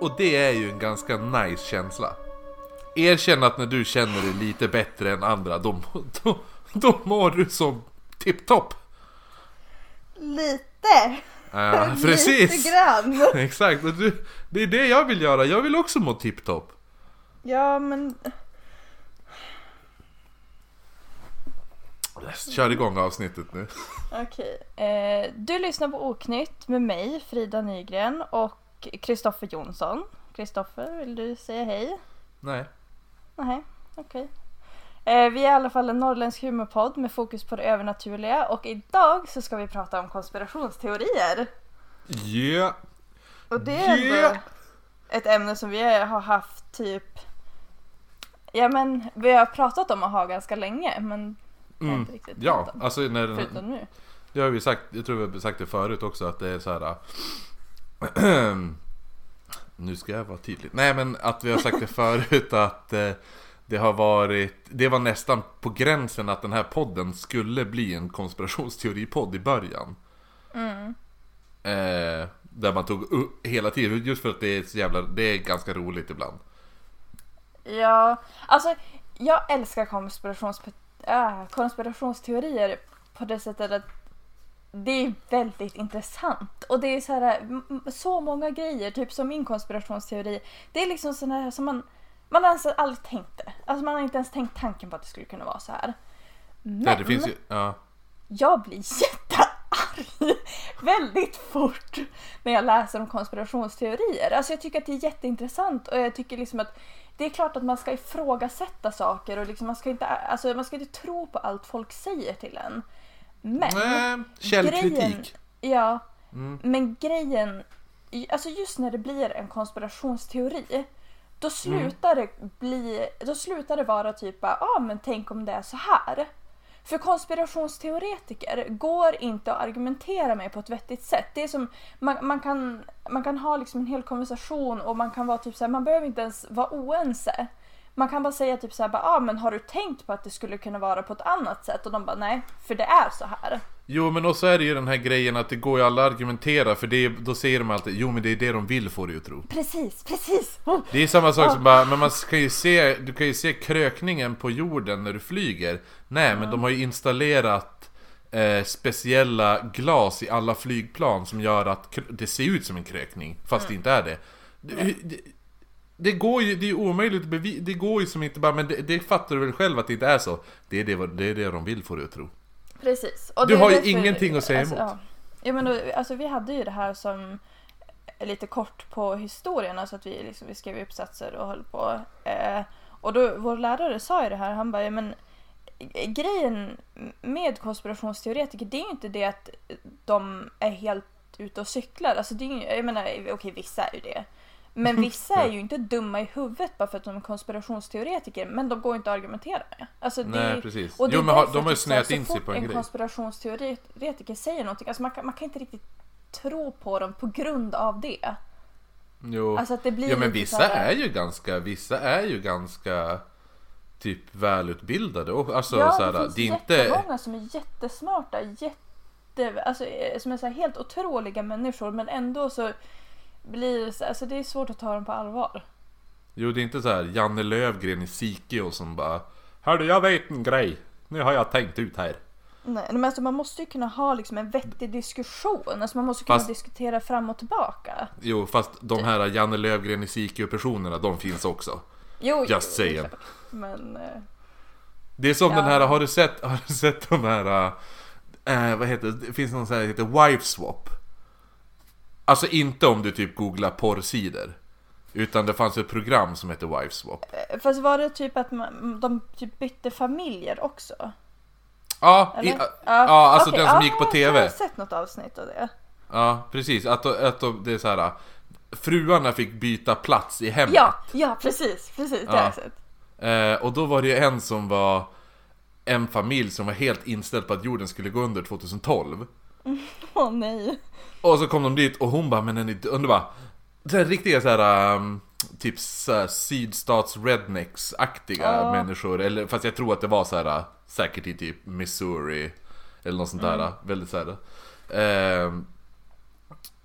Och det är ju en ganska nice känsla. Erkänn att när du känner dig lite bättre än andra, då, då, då mår du som tipptopp. Lite. Ja, precis. Lite grann. Exakt, och du, det är det jag vill göra. Jag vill också må tipptopp. Ja, men Kör igång avsnittet nu. okej. Eh, du lyssnar på Oknytt med mig, Frida Nygren och Kristoffer Jonsson. Kristoffer, vill du säga hej? Nej. Nej, okej. Eh, vi är i alla fall en norrländsk humorpodd med fokus på det övernaturliga och idag så ska vi prata om konspirationsteorier. Yeah. Och det är ändå Yeah. ett ämne som vi har haft typ Ja men vi har pratat om att ha ganska länge men Mm. inte riktigt Ja, alltså när Förutom nu. Det har vi sagt, jag tror vi har sagt det förut också att det är så här. nu ska jag vara tydlig. Nej men att vi har sagt det förut att eh, det har varit, det var nästan på gränsen att den här podden skulle bli en konspirationsteoripodd i början. Mm. Eh, där man tog upp hela tiden, just för att det är så jävla, det är ganska roligt ibland. Ja, alltså jag älskar konspirations, äh, konspirationsteorier på det sättet att det är väldigt intressant. Och det är så här, så många grejer, typ som min konspirationsteori. Det är liksom sådana här som man, man har aldrig tänkt det. Alltså man har inte ens tänkt tanken på att det skulle kunna vara så här. Men Ja, det finns ju, ja. jag blir jättearg väldigt fort när jag läser om konspirationsteorier. Alltså jag tycker att det är jätteintressant och jag tycker liksom att det är klart att man ska ifrågasätta saker och liksom man ska inte, alltså man ska inte tro på allt folk säger till en. Men Nej, källkritik. grejen, ja, Mm. men grejen, alltså just när det blir en konspirationsteori då slutar det bli, då slutar det vara typ ja ah, men tänk om det är så här. För konspirationsteoretiker går inte att argumentera med på ett vettigt sätt. Det är som, man, man, kan, man kan ha liksom en hel konversation och man kan vara typ så här, man behöver inte ens vara oense. Man kan bara säga typ så här, bara, ah, men har du tänkt på att det skulle kunna vara på ett annat sätt? Och de bara nej, för det är så här. Jo men också är det ju den här grejen att det går ju alla att argumentera för det, då säger de alltid Jo men det är det de vill få dig att tro Precis, precis! Oh. Det är samma sak som bara, men man kan ju se, du kan ju se krökningen på jorden när du flyger Nej men de har ju installerat eh, speciella glas i alla flygplan som gör att det ser ut som en krökning Fast det inte är det det, det, går ju, det är ju omöjligt att bevisa, det går ju som inte bara, men det, det fattar du väl själv att det inte är så Det är det, det, är det de vill få dig att tro Precis. Och Du har ju därför- ingenting att säga alltså, emot. Ja. ja men då, alltså vi hade ju det här som lite kort på historien, alltså att vi, liksom, vi skrev uppsatser och höll på. Eh, och då, vår lärare sa ju det här, han bara, ja, men grejen med konspirationsteoretiker det är ju inte det att de är helt ute och cyklar. Alltså det är ju, jag menar, okej vissa är ju det. Men vissa är ju inte dumma i huvudet bara för att de är konspirationsteoretiker, men de går inte att argumentera med. Alltså det, Nej precis. och det Jo men har, de har ju snöat in sig på en en grej. konspirationsteoretiker säger någonting, alltså man kan, man kan inte riktigt tro på dem på grund av det. Jo, Alltså att det blir ja men vissa är ju ganska, vissa är ju ganska typ välutbildade och alltså ja, så här, det finns det inte jättemånga som är jättesmarta, jätte, alltså, eh, som är så här helt otroliga människor men ändå så blir alltså det är svårt att ta dem på allvar. Jo det är inte så här Janne Lövgren i Sikeå som bara Hördu jag vet en grej Nu har jag tänkt ut här Nej, men alltså man måste ju kunna ha liksom en vettig diskussion, alltså man måste kunna Fast- diskutera fram och tillbaka. Jo fast de här Janne Lövgren i Sikeå personerna de finns också Jo, Just jo, saying. klart. Men eh, Det är som Ja. den här, har du sett, har du sett de här äh, Vad heter det? Det finns någon sån här, heter wife swap Alltså inte om du typ googlar porrsidor Utan det fanns ett program som heter wife swap Eh, Fast var det typ att man, de typ bytte familjer också? Ja, i, ja alltså okej, den som ja, gick på Jag TV har sett något avsnitt av det. Ja, precis. Att, att, det är så här. Fruarna fick byta plats i hemmet. Ja, ja precis, precis, det har Ja. jag sett. Eh, och då var det ju en som var en familj som var helt inställd på att jorden skulle gå under 2012. Åh nej. Och så kom de dit och hon bara, men den är... Bara, det är riktiga så här um, typ här, sydstats rednecks-aktiga Ja. människor. Eller, fast jag tror att det var så här säkert i typ Missouri. Eller något sånt där. Väldigt så här. ehm,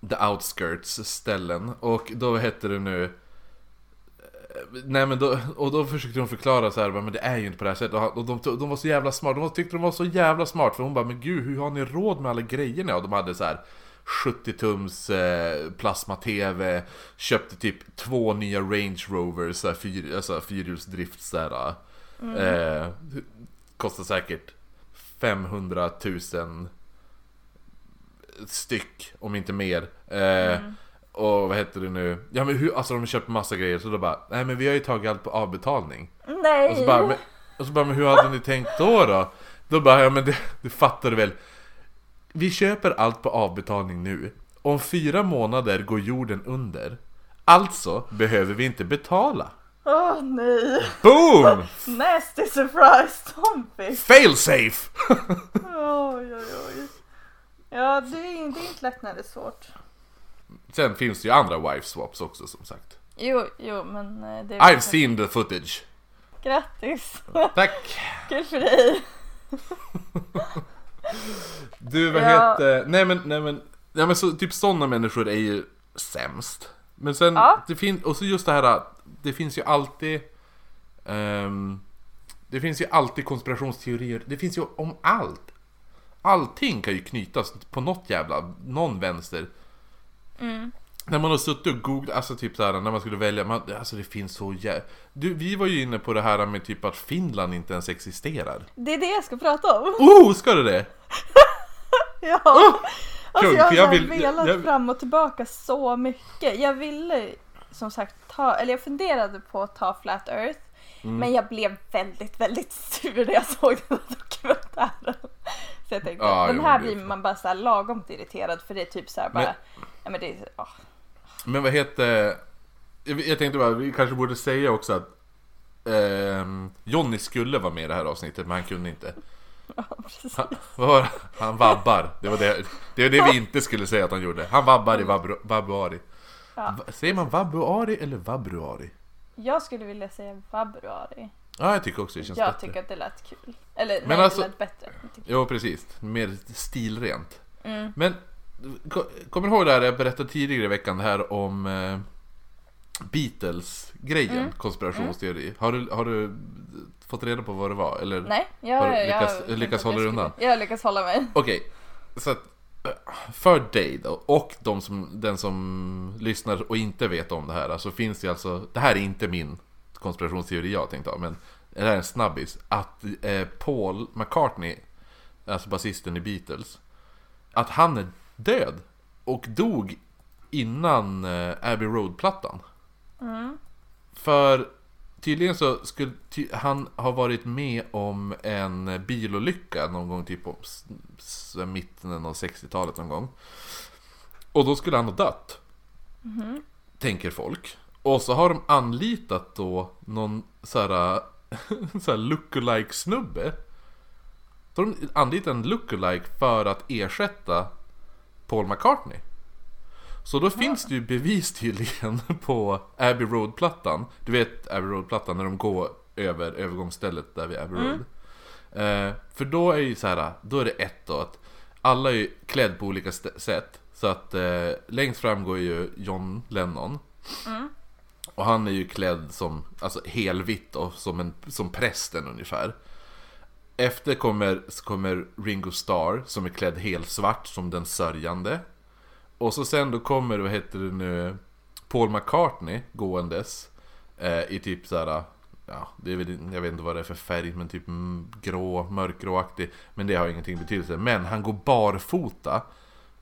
the outskirts ställen. Och då hette det nu... Nej men då, och då försökte hon förklara så här, men det är ju inte på det här sättet. Och de, de var så jävla smart, de tyckte de var så jävla smart. För hon bara, men gud hur har ni råd med alla grejerna? Och de hade så här 70 tums eh, plasma-tv, köpte typ två nya Range Rovers, så här, fyr, alltså, fyrhjulsdrift så här, eh, Kostar säkert 500 000 styck, om inte mer. Eh, Och vad heter det nu? Ja men hur, alltså de har köpt massa grejer så då bara Nej men vi har ju tagit allt på avbetalning Nej! Och så bara, men, och så bara men hur hade ni tänkt då då? Då bara ja men det, det fattar du väl Vi köper allt på avbetalning nu Om fyra månader går jorden under Alltså behöver vi inte betala Åh nej! Boom! Nasty surprise Tommy! Fail safe! Oj oj oj. Ja det är, det är inte lätt när det är svårt. Sen finns det ju andra wife swaps också som sagt Jo, jo men eh, det är I've seen the footage Grattis! Tack! Kul för dig! Du vad Ja. heter, nej men, nej men, ja men så, typ sådana människor är ju sämst. Men sen, Ja. det finns, och så just det här, det finns ju alltid, ehm, det finns ju alltid konspirationsteorier, det finns ju om allt. Allting kan ju knytas på något jävla, någon vänster. När man har suttit och googlat, alltså typ såhär när man skulle välja, man, alltså det finns så jä... Du, vi var ju inne på det här med typ att Finland inte ens existerar. Det är det jag ska prata om. Oh, ska du det? Ja! kung, Alltså jag har jag vill- velat jag- fram och tillbaka så mycket. Jag ville som sagt ta, eller jag funderade på att ta Flat Earth. Mm. Men jag blev väldigt, väldigt sur när jag såg den här dokumentären. Så jag tänkte, Ja, den jo, här är blir man bara så lagom irriterad för det är typ så här bara, Men- ja men det är, ah. Men vad heter... Jag, jag tänkte bara, vi kanske borde säga också att ehm, Jonny skulle vara med i det här avsnittet men han kunde inte. ja. Han, var han vabbar. Det var det, det var det vi inte skulle säga att han gjorde. Han vabbar i vabru, vabruari. Ja. Säger man vabruari eller vabruari? Jag skulle vilja säga februari. Ja, jag tycker också det känns Jag bättre. tycker att det lät kul. Eller Men nej, alltså- det lät bättre. Jag Jo, precis. Mer stilrent. Mm. Men, kommer du ihåg det här jag berättade tidigare i veckan det här om eh, Beatles-grejen, Mm. konspirationsteori. Har, du, har du fått reda på vad det var? Eller? Nej, jag Har lyckats- jag lyckats hålla dig undan? Jag lyckas hålla mig. Okej, så att eh, för dig då, och de som, den som lyssnar och inte vet om det här, så finns det alltså, det här är inte min konspirationsteori jag tänkte ha, men det här är en snabbis, att eh, Paul McCartney, alltså basisten i Beatles, att han är död och dog innan eh, Abbey Road-plattan. För tydligen så skulle ty, han ha varit med om en bilolycka någon gång typ på mitten av 60-talet någon gång. Och då skulle han ha dött. Tänker folk. Och så har de anlitat då någon så här, så här lookalike snubbe. Så de anlitat en lookalike för att ersätta Paul McCartney. Så då finns det ju bevis tydligen på Abbey Road-plattan. Du vet Abbey Road-plattan när de går över övergångsstället där vid Abbey Road. Eh, för då är ju så här, då är det ett då att alla är ju klädd på olika sätt. Så att eh, längst fram går ju John Lennon. Och han är ju klädd som, alltså helvitt då, som, en, som prästen ungefär. Efter kommer, kommer Ringo Starr som är klädd helt svart som den sörjande. Och så sen då kommer, vad heter det nu, Paul McCartney gåendes. Eh, I typ såhär, ja, det är väl, jag vet inte vad det är för färg, men typ grå, mörkgråaktig. Men det har ingenting betydelse. Men han går barfota.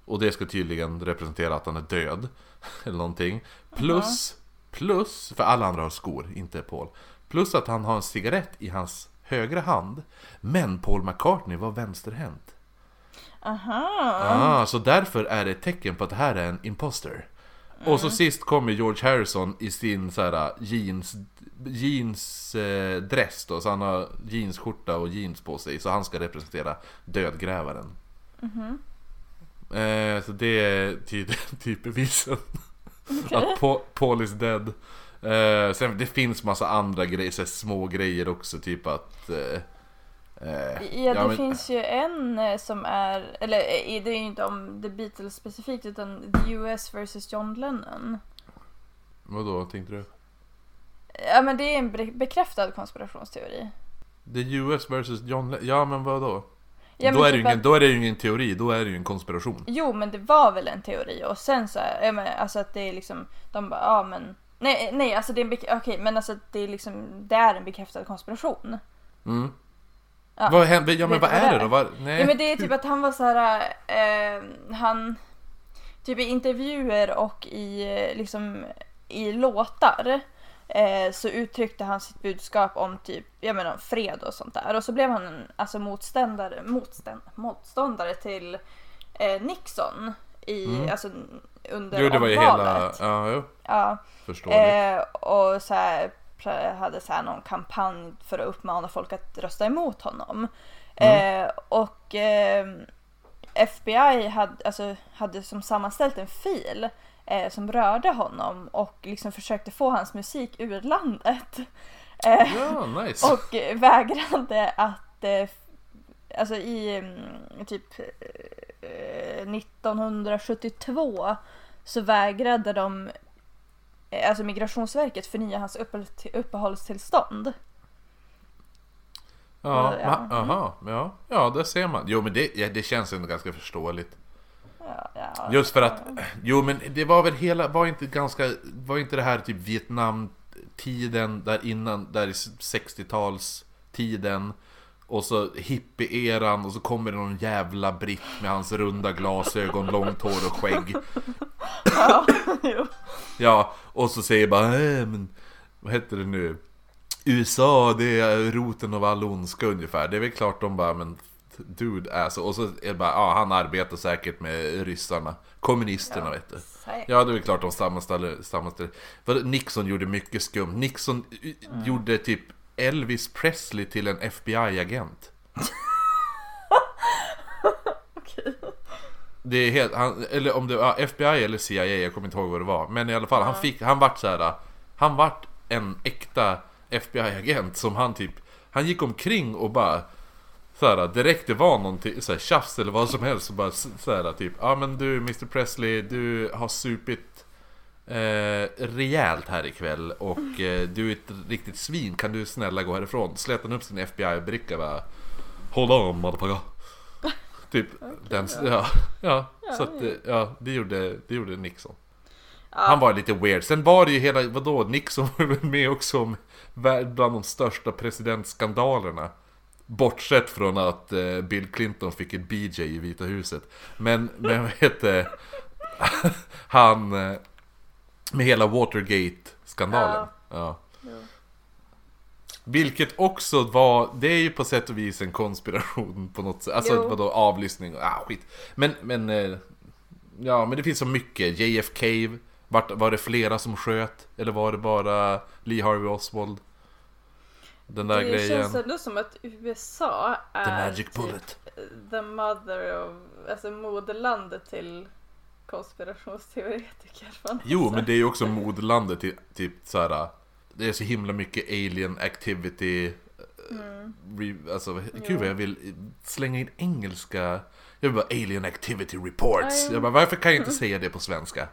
Och det ska tydligen representera att han är död. Eller någonting. Plus, plus, för alla andra har skor, inte Paul. Plus att han har en cigarett i hans högra hand. Men Paul McCartney var vänsterhänt. Aha. Ah, så därför är det ett tecken på att det här är en imposter. Och så sist kommer George Harrison i sin så här jeans, jeans eh, dress då, så han har jeansskjorta och jeans på sig, så han ska representera dödgrävaren. Eh, så det är typ, typ bevisen. Att Pa- Paul is dead. Eh, sen det finns massa andra grejer, så här små grejer också, typ att eh, Eh, Ja, det men- finns ju en som är, eller det är ju inte om The Beatles specifikt utan The US vs John Lennon. Vadå tänkte du? Ja men det är en be- bekräftad konspirationsteori. The US vs John Le- Ja men vadå? Ja, då, är typ ingen, att- då är det ju ingen teori, då är det ju en konspiration. Jo men det var väl en teori och sen så, är- ja, men, alltså att det är liksom, de bara, ja men, nej, nej alltså det är en, bek- okej men alltså det är liksom, det är en bekräftad konspiration. Mm. Ja. Vad händer? Ja men vad är det då? Vad, nej. Ja men det är typ att han var så här, eh, han, typ i intervjuer och i eh, liksom i låtar eh, så uttryckte han sitt budskap om typ, jag menar fred och sånt där och så blev han alltså motståndare, motstånd, motståndare till eh, Nixon i, Mm. alltså under Jo det var ju hela, ja jo, Ja, eh, och så här, hade så här någon kampanj för att uppmana folk att rösta emot honom. Mm. Eh, och eh, FBI hade, alltså, hade som sammanställt en fil eh, som rörde honom och liksom försökte få hans musik ur landet. Eh, Ja, nice. och vägrade att eh, Alltså i mm, typ eh, 1972 så vägrade de eh, Alltså migrationsverket förnya hans uppehåll- uppehållstillstånd. Ja, ja. aha, ja, ja, det ser man. Jo men det, ja, det känns ändå ganska förståeligt. Ja, ja. Just för att, jo men det var väl hela, var inte ganska, var inte det här typ Vietnamtiden där innan, där i 60-talstiden och så hippie-eran och så kommer det någon jävla britt med hans runda glasögon, långt hår och skägg. ja. Ja, och så säger bara, äh, men vad heter det nu? USA, det är roten av all ondska ungefär. Det är väl klart de bara, men dude alltså. Och så är det bara, ja han arbetar säkert med ryssarna. Kommunisterna vet du. Säkert. Ja, det är väl klart de sammanställer, sammanställer. Nixon gjorde mycket skumt. Nixon eh, gjorde typ Elvis Presley till en FBI-agent. Det är helt, han, eller om det var FBI eller CIA, jag kommer inte ihåg vad det var. Men i alla fall, han fick, han vart så här. Han vart en äkta FBI-agent som han typ, han gick omkring och bara så här, direkt det var någonting, så här, tjafs eller vad som helst så bara s- så här, typ Ja ah, men du Mr Presley, du har supit eh, rejält här ikväll och eh, du är ett riktigt svin, kan du snälla gå härifrån? Slet han upp sin FBI-bricka bara. Hold on motherfucker. Typ den, ja, ja, så att ja, det gjorde, det gjorde Nixon. Han var lite weird, sen var det ju hela, vadå, Nixon var väl med också om bland de största presidentskandalerna Bortsett från att eh, Bill Clinton fick ett BJ i Vita huset. Men, men vad heter Han eh, Med hela Watergate-skandalen ja. Jo. Vilket också var, det är ju på sätt och vis en konspiration på något sätt Alltså Jo. vadå avlyssning och ah, skit Men, men eh, Ja men det finns så mycket, JFK vart, Var det flera som sköt? Eller var det bara Lee Harvey Oswald? Den där Det grejen känns ändå som att USA är The magic typ bullet the mother of, alltså moderlandet till konspirationsteoretiker. något Jo men det är ju också moderlandet till typ såhär Det är så himla mycket alien activity Mm. re, Alltså gud vad jag vill slänga in engelska Jag vill bara alien activity reports Ja, Jag bara varför kan jag inte säga det på svenska?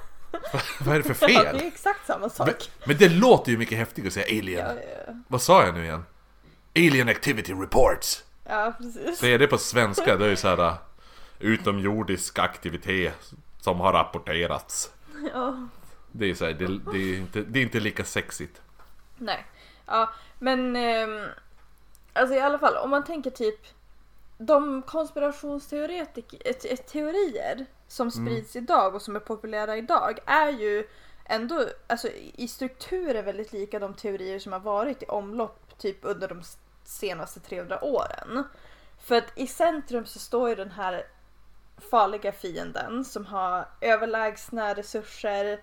vad är det för Ja, det är fel? exakt samma Men, sak. men det låter ju mycket häftigare att säga alien Ja, ja, Vad sa jag nu igen? Alien activity reports ja precis. Säger det på svenska då är det såhär Utomjordisk aktivitet som har rapporterats Ja. Det är så här, det, det, är inte, det är inte lika sexigt Nej. Ja, men ehm, alltså i alla fall om man tänker typ de konspirationsteorier som sprids idag och som är populära idag är ju ändå alltså, i strukturer väldigt lika de teorier som har varit i omlopp typ under de senaste 300 åren. För att i centrum så står ju den här farliga fienden som har överlägsna resurser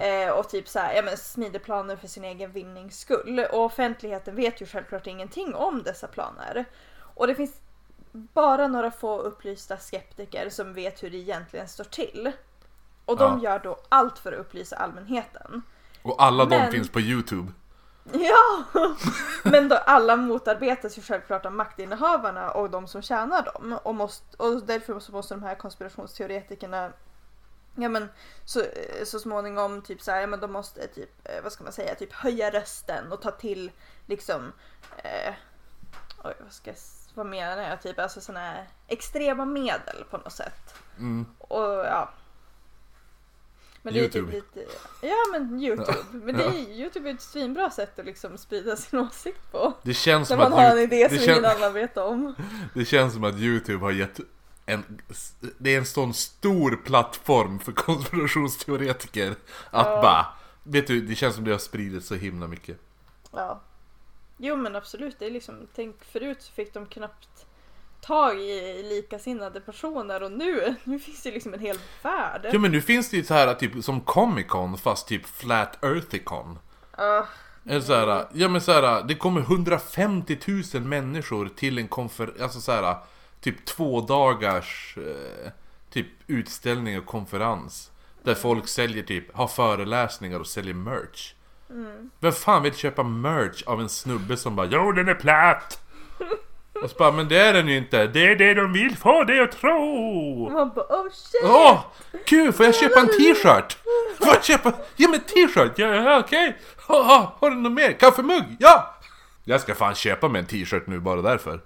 eh, och typ så här, ja, men smider planer för sin egen vinnings skull. Och offentligheten vet ju självklart ingenting om dessa planer. Och det finns bara några få upplysta skeptiker som vet hur det egentligen står till. Och de Ja. gör då allt för att upplysa allmänheten. Och alla de Men- finns på Youtube Ja! Men då alla motarbetas ju självklart av maktinnehavarna och de som tjänar dem. Och, måste, och därför så måste de här konspirationsteoretikerna Ja men så, så småningom typ så här, ja men de måste typ, eh, vad ska man säga, typ höja rösten och ta till liksom, eh, oj vad ska jag, vad menar jag, typ alltså sådana här extrema medel på något sätt. Mm. Och ja. Men det är YouTube. typ lite, ja men Youtube. Men det är, Youtube är ett svinbra sätt att liksom sprida sin åsikt på. Det känns När som man har en idé som ingen annan vet om. det känns som att Youtube har gett en, det är en sån stor plattform för konspirationsteoretiker att Ja. bara, vet du, det känns som det har spridit så himla mycket. Ja. Jo men absolut, det är liksom, tänk förut så fick de knappt tag i likasinnade personer och nu, nu finns det liksom en hel värld. Ja men nu finns det ju så här typ som Comic Con fast typ Flat Earthicon. Ja, Eller så här, ja men så här, det kommer 150 000 människor till en konferens, alltså så här, typ två dagars eh, typ utställning och konferens. Där folk säljer typ, har föreläsningar och säljer merch. Vem fan vill köpa merch av en snubbe som bara Jo den är platt! Och så bara, men det är den ju inte, det är det de vill få dig att tro! man bara oh shit! Åh! Gud, får jag köpa en t-shirt? Får jag köpa? Ge mig en t-shirt! Ja, ja okej! Ha, ha, har du något mer? Kaffemugg? Ja! Jag ska fan köpa mig en t-shirt nu bara därför.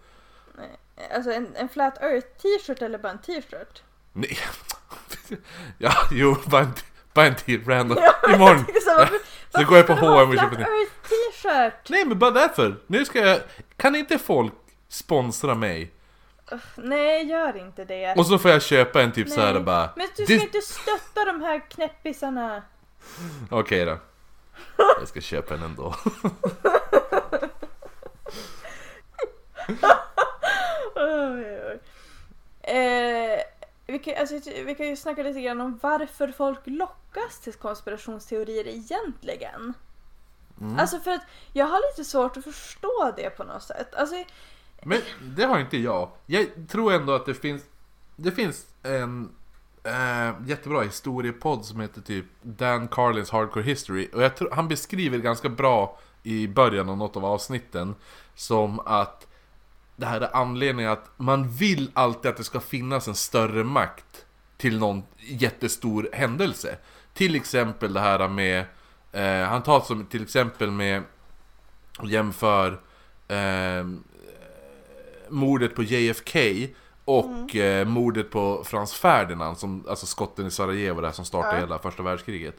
Alltså en, en flat earth t-shirt eller bara en t-shirt? Nej. Ja, jo, bara en, bara en till random. jag Imorgon. så, går jag på H&M och köper en- t-shirt? Nej, men bara därför. Nu ska jag... Kan inte folk sponsra mig? Nej, gör inte det. Och så får jag köpa en typ Nej. såhär bara... Men du ska "Det- inte stötta de här knäppisarna. Okej då. Jag ska köpa en ändå. Oj, oj. Eh, vi, kan, alltså, vi kan ju snacka lite grann om varför folk lockas till konspirationsteorier egentligen. Mm. Alltså för att jag har lite svårt att förstå det på något sätt. Alltså, men det har inte jag. Jag tror ändå att det finns Det finns en eh, jättebra historiepodd som heter typ Dan Carlins Hardcore History och jag tror, han beskriver ganska bra i början av något av avsnitten som att det här är anledningen att man vill alltid att det ska finnas en större makt till någon jättestor händelse. Till exempel det här med, eh, han tar som till exempel med och jämför eh, mordet på JFK och eh, mordet på Frans Ferdinand, som, alltså skotten i Sarajevo där som startade Ja. hela första världskriget.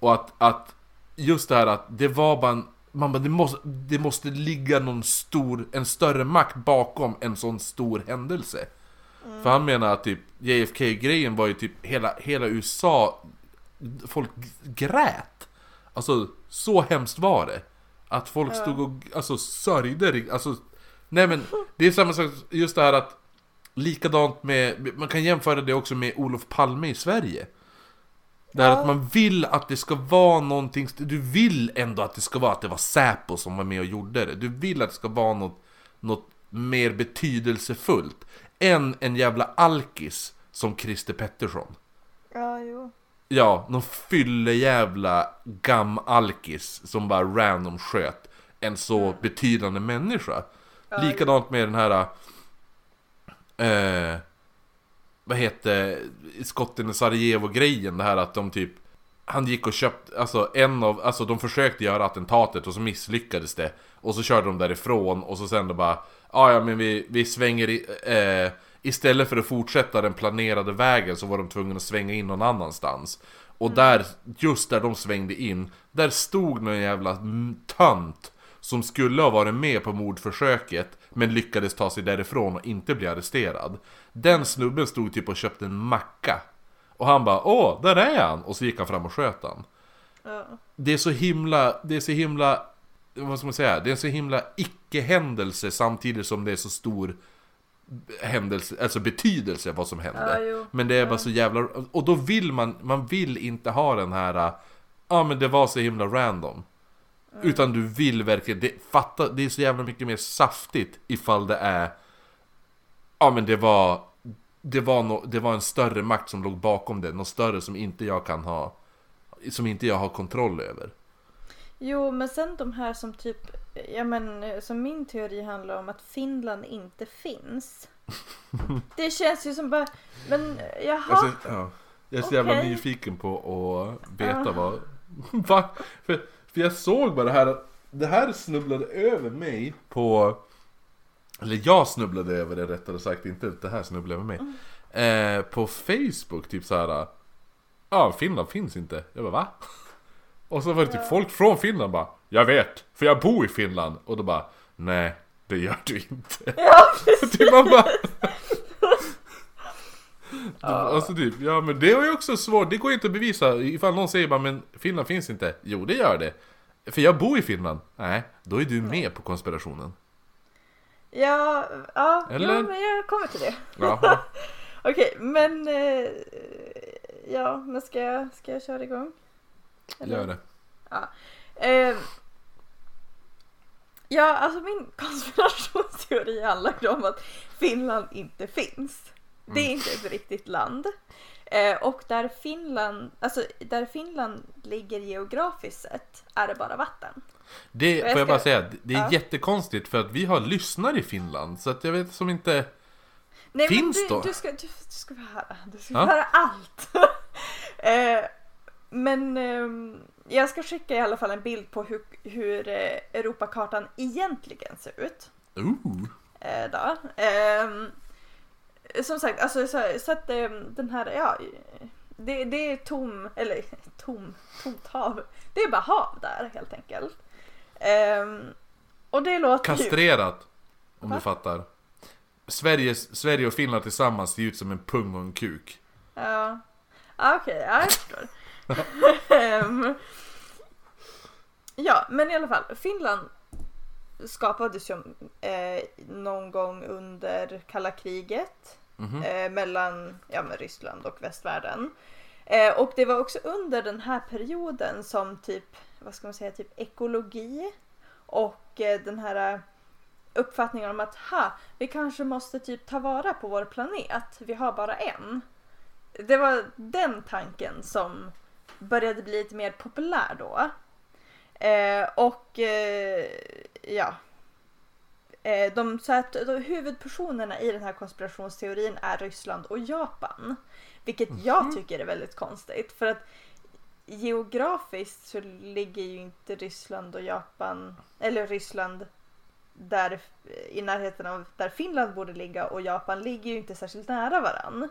Och att, att just det här att det var bara en, man bara, det måste, det måste ligga någon stor, en större makt bakom en sån stor händelse. För han menar att typ JFK-grejen var ju typ hela, hela USA, folk grät. Alltså så hemskt var det. Att folk Ja. stod och alltså sörjde, alltså Nej men det är samma sak, just det här att Likadant med, man kan jämföra det också med Olof Palme i Sverige. Det här Ja. att man vill att det ska vara någonting, du vill ändå att det ska vara att det var Säpo som var med och gjorde det. Du vill att det ska vara något, något mer betydelsefullt. Än en jävla alkis som Christer Pettersson. Ja, jo. Ja, någon fyllejävla gam-alkis som bara random sköt en så betydande människa. Ja, Likadant med den här... Eh, vad heter skotten i Sarajevo-grejen? Det här att de typ... Han gick och köpte, alltså en av, alltså de försökte göra attentatet och så misslyckades det. Och så körde de därifrån och så sen då bara... "Ah, ja men vi, vi svänger i, eh, Istället för att fortsätta den planerade vägen så var de tvungna att svänga in någon annanstans. Och där, just där de svängde in, där stod någon jävla mm, tönt som skulle ha varit med på mordförsöket men lyckades ta sig därifrån och inte bli arresterad. Den snubben stod typ och köpte en macka. Och han bara åh, där är han! Och så gick han fram och sköt han. Ja. Det är så himla, det är så himla, vad ska man säga? Det är så himla icke-händelse samtidigt som det är så stor händelse, alltså betydelse vad som hände. Ja. Men det är bara så jävla, och då vill man, man vill inte ha den här, ja ah, men det var så himla random. Utan du vill verkligen, det, fatta, det är så jävla mycket mer saftigt ifall det är, ja men det var, det var, no, det var en större makt som låg bakom det, något större som inte jag kan ha, som inte jag har kontroll över. Jo, men sen de här som typ, ja men som min teori handlar om att Finland inte finns. Det känns ju som bara, men jaha. Alltså, ja. Jag är så jävla Okej. nyfiken på att veta Ah. vad... Va? För, för jag såg bara det här att det här snubblade över mig på... Eller jag snubblade över det rättare sagt, inte det här snubblade över mig. Eh, på Facebook, typ så här. Ja, Finland finns inte. Jag bara va? Och så var det typ folk från Finland bara Jag vet, för jag bor i Finland. Och då bara Nej, det gör du inte. Ja, Typ man bara... Alltså typ, ja men det var ju också svårt, det går ju inte att bevisa ifall någon säger bara men Finland finns inte. Jo det gör det. För jag bor i Finland. Nej, då är du med på konspirationen. ja, ja, Eller? ja men jag kommer till det. Jaha. Okej, men eh, ja, men ska jag, ska jag köra igång? Gör det. Eh, ja, alltså min konspirationsteori handlar om att Finland inte finns. Det är inte ett riktigt land. Eh, och där Finland, alltså där Finland ligger geografiskt sett är det bara vatten. Det jag får jag bara ska- säga, det är Ja. jättekonstigt för att vi har lyssnare i Finland. Så att jag vet som inte... Nej, Finns men du, då? Du ska, du, du ska få höra. Du ska Ja. höra allt. eh, men ehm, jag ska skicka i alla fall en bild på hur, hur eh, Europakartan egentligen ser ut. Ooh. Eh, då. Som sagt, alltså, så, så att ehm, den här, ja, det, det är tom, eller tom, tomt hav. Det är bara hav där helt enkelt. Ehm, och det låter ju... Kastrerat. Om Va? du fattar. Sveriges, Sverige och Finland tillsammans ser ut som en pung och en kuk. Ja, ah, okej, ja, jag förstår. Ehm, ja, men i alla fall, Finland skapades ju eh, någon gång under kalla kriget Mhm. eh, mellan ja, men Ryssland och västvärlden. Eh, och det var också under den här perioden som typ, vad ska man säga, typ ekologi och eh, den här eh, uppfattningen om att ha, vi kanske måste typ ta vara på vår planet, vi har bara en. Det var den tanken som började bli lite mer populär då. Eh, och eh, ja. Eh, de, så att, de, huvudpersonerna i den här konspirationsteorin är Ryssland och Japan. Vilket jag tycker är väldigt konstigt. För att geografiskt så ligger ju inte Ryssland och Japan, eller Ryssland där i närheten av där Finland borde ligga och Japan ligger ju inte särskilt nära varann.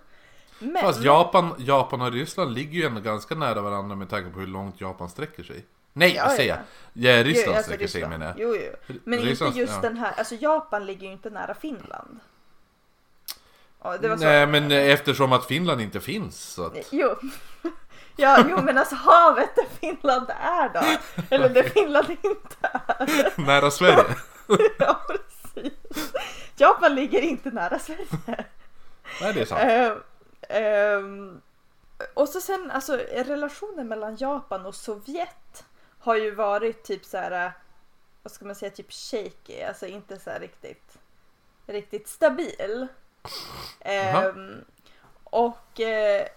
Men, Fast Japan, Japan och Ryssland ligger ju ändå ganska nära varandra med tanke på hur långt Japan sträcker sig. Nej, Ja, vad ja, säger ja. Ja, Ryssland alltså sträcker sig menar jag. Jo, jo. Men Ryssland- inte just ja. den här, alltså Japan ligger ju inte nära Finland. Nej, men eftersom att Finland inte finns så att... Jo. Ja, jo men alltså havet där Finland är då. Eller där Finland inte är. Nära Sverige. Ja, precis. Japan ligger inte nära Sverige. Nej, det är sant. Ehm, ehm, och så sen alltså relationen mellan Japan och Sovjet har ju varit typ så här. Vad ska man säga, typ shaky, alltså inte så här riktigt, riktigt stabil. Ehm, och eh,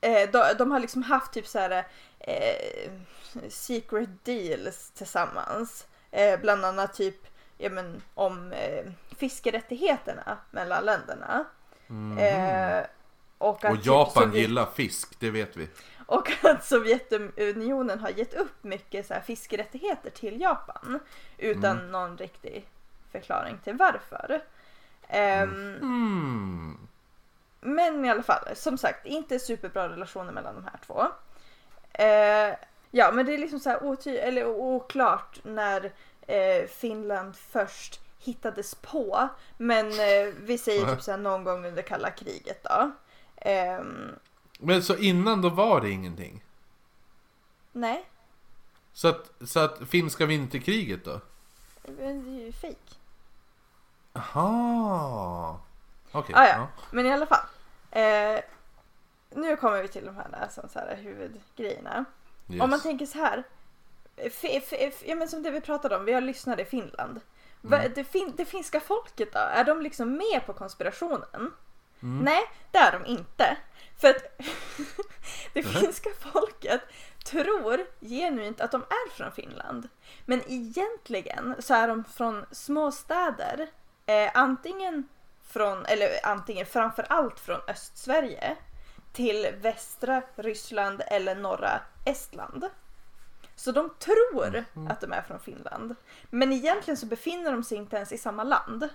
eh, de, de har liksom haft typ så här eh, secret deals tillsammans. Eh, bland annat typ ja, men, om eh, fiskerättigheterna mellan länderna. Eh, och, Och typ Japan Sovjet- gillar fisk, det vet vi. Och att Sovjetunionen har gett upp mycket så här fiskerättigheter till Japan utan Mm. någon riktig förklaring till varför. Ehm, Mm. Men i alla fall, som sagt, inte superbra relationer mellan de här två. Eh, ja, men det är liksom så här oty- eller oklart när eh, Finland först hittades på. Men eh, vi säger typ så här någon gång under kalla kriget då. Ehm, Men så innan då var det ingenting? nej, Så att, så att finska vinterkriget då? men det är ju fejk. Aha. Okej. Ah, ja. ja. Men i alla fall. Eh, nu kommer vi till de här, nästan så här huvudgrejerna. Yes. Om man tänker så här. F- f- f- ja, men som det vi pratade om, vi har lyssnare i Finland. Mm. det, fin- det finska folket då, är de liksom med på konspirationen? Nej, det är de inte. För att det finska folket tror genuint att de är från Finland. Men egentligen så är de från små städer. Eh, antingen från, eller antingen framför allt från Östsverige till västra Ryssland eller norra Estland. Så de tror att de är från Finland. Men egentligen så befinner de sig inte ens i samma land.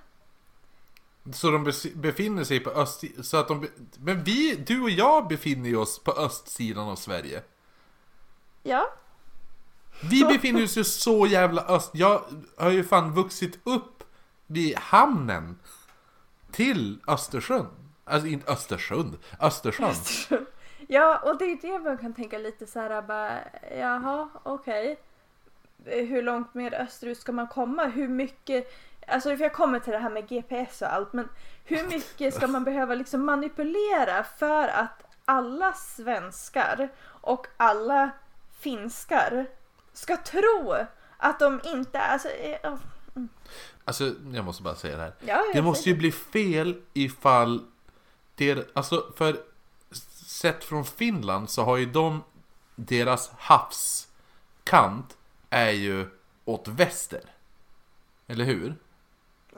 Så de befinner sig på öst... Så att de... Men vi, du och jag befinner oss på östsidan av Sverige. Ja, Vi befinner oss ju så jävla öst. Jag har ju fan vuxit upp vid hamnen. Till Östersjön. Alltså inte Östersund. Östersjön. Ja, och det är det man kan tänka lite så här bara, jaha, okej. Hur långt mer österut ska man komma? Hur mycket, alltså för jag kommer till det här med GPS och allt, men hur mycket ska man behöva liksom manipulera för att alla svenskar och alla finskar ska tro att de inte, alltså, eh, ja, Alltså jag måste bara säga det här. ja, Det måste ju bli fel ifall det, alltså för sett från Finland så har ju de, deras havskant är ju åt väster. Eller hur?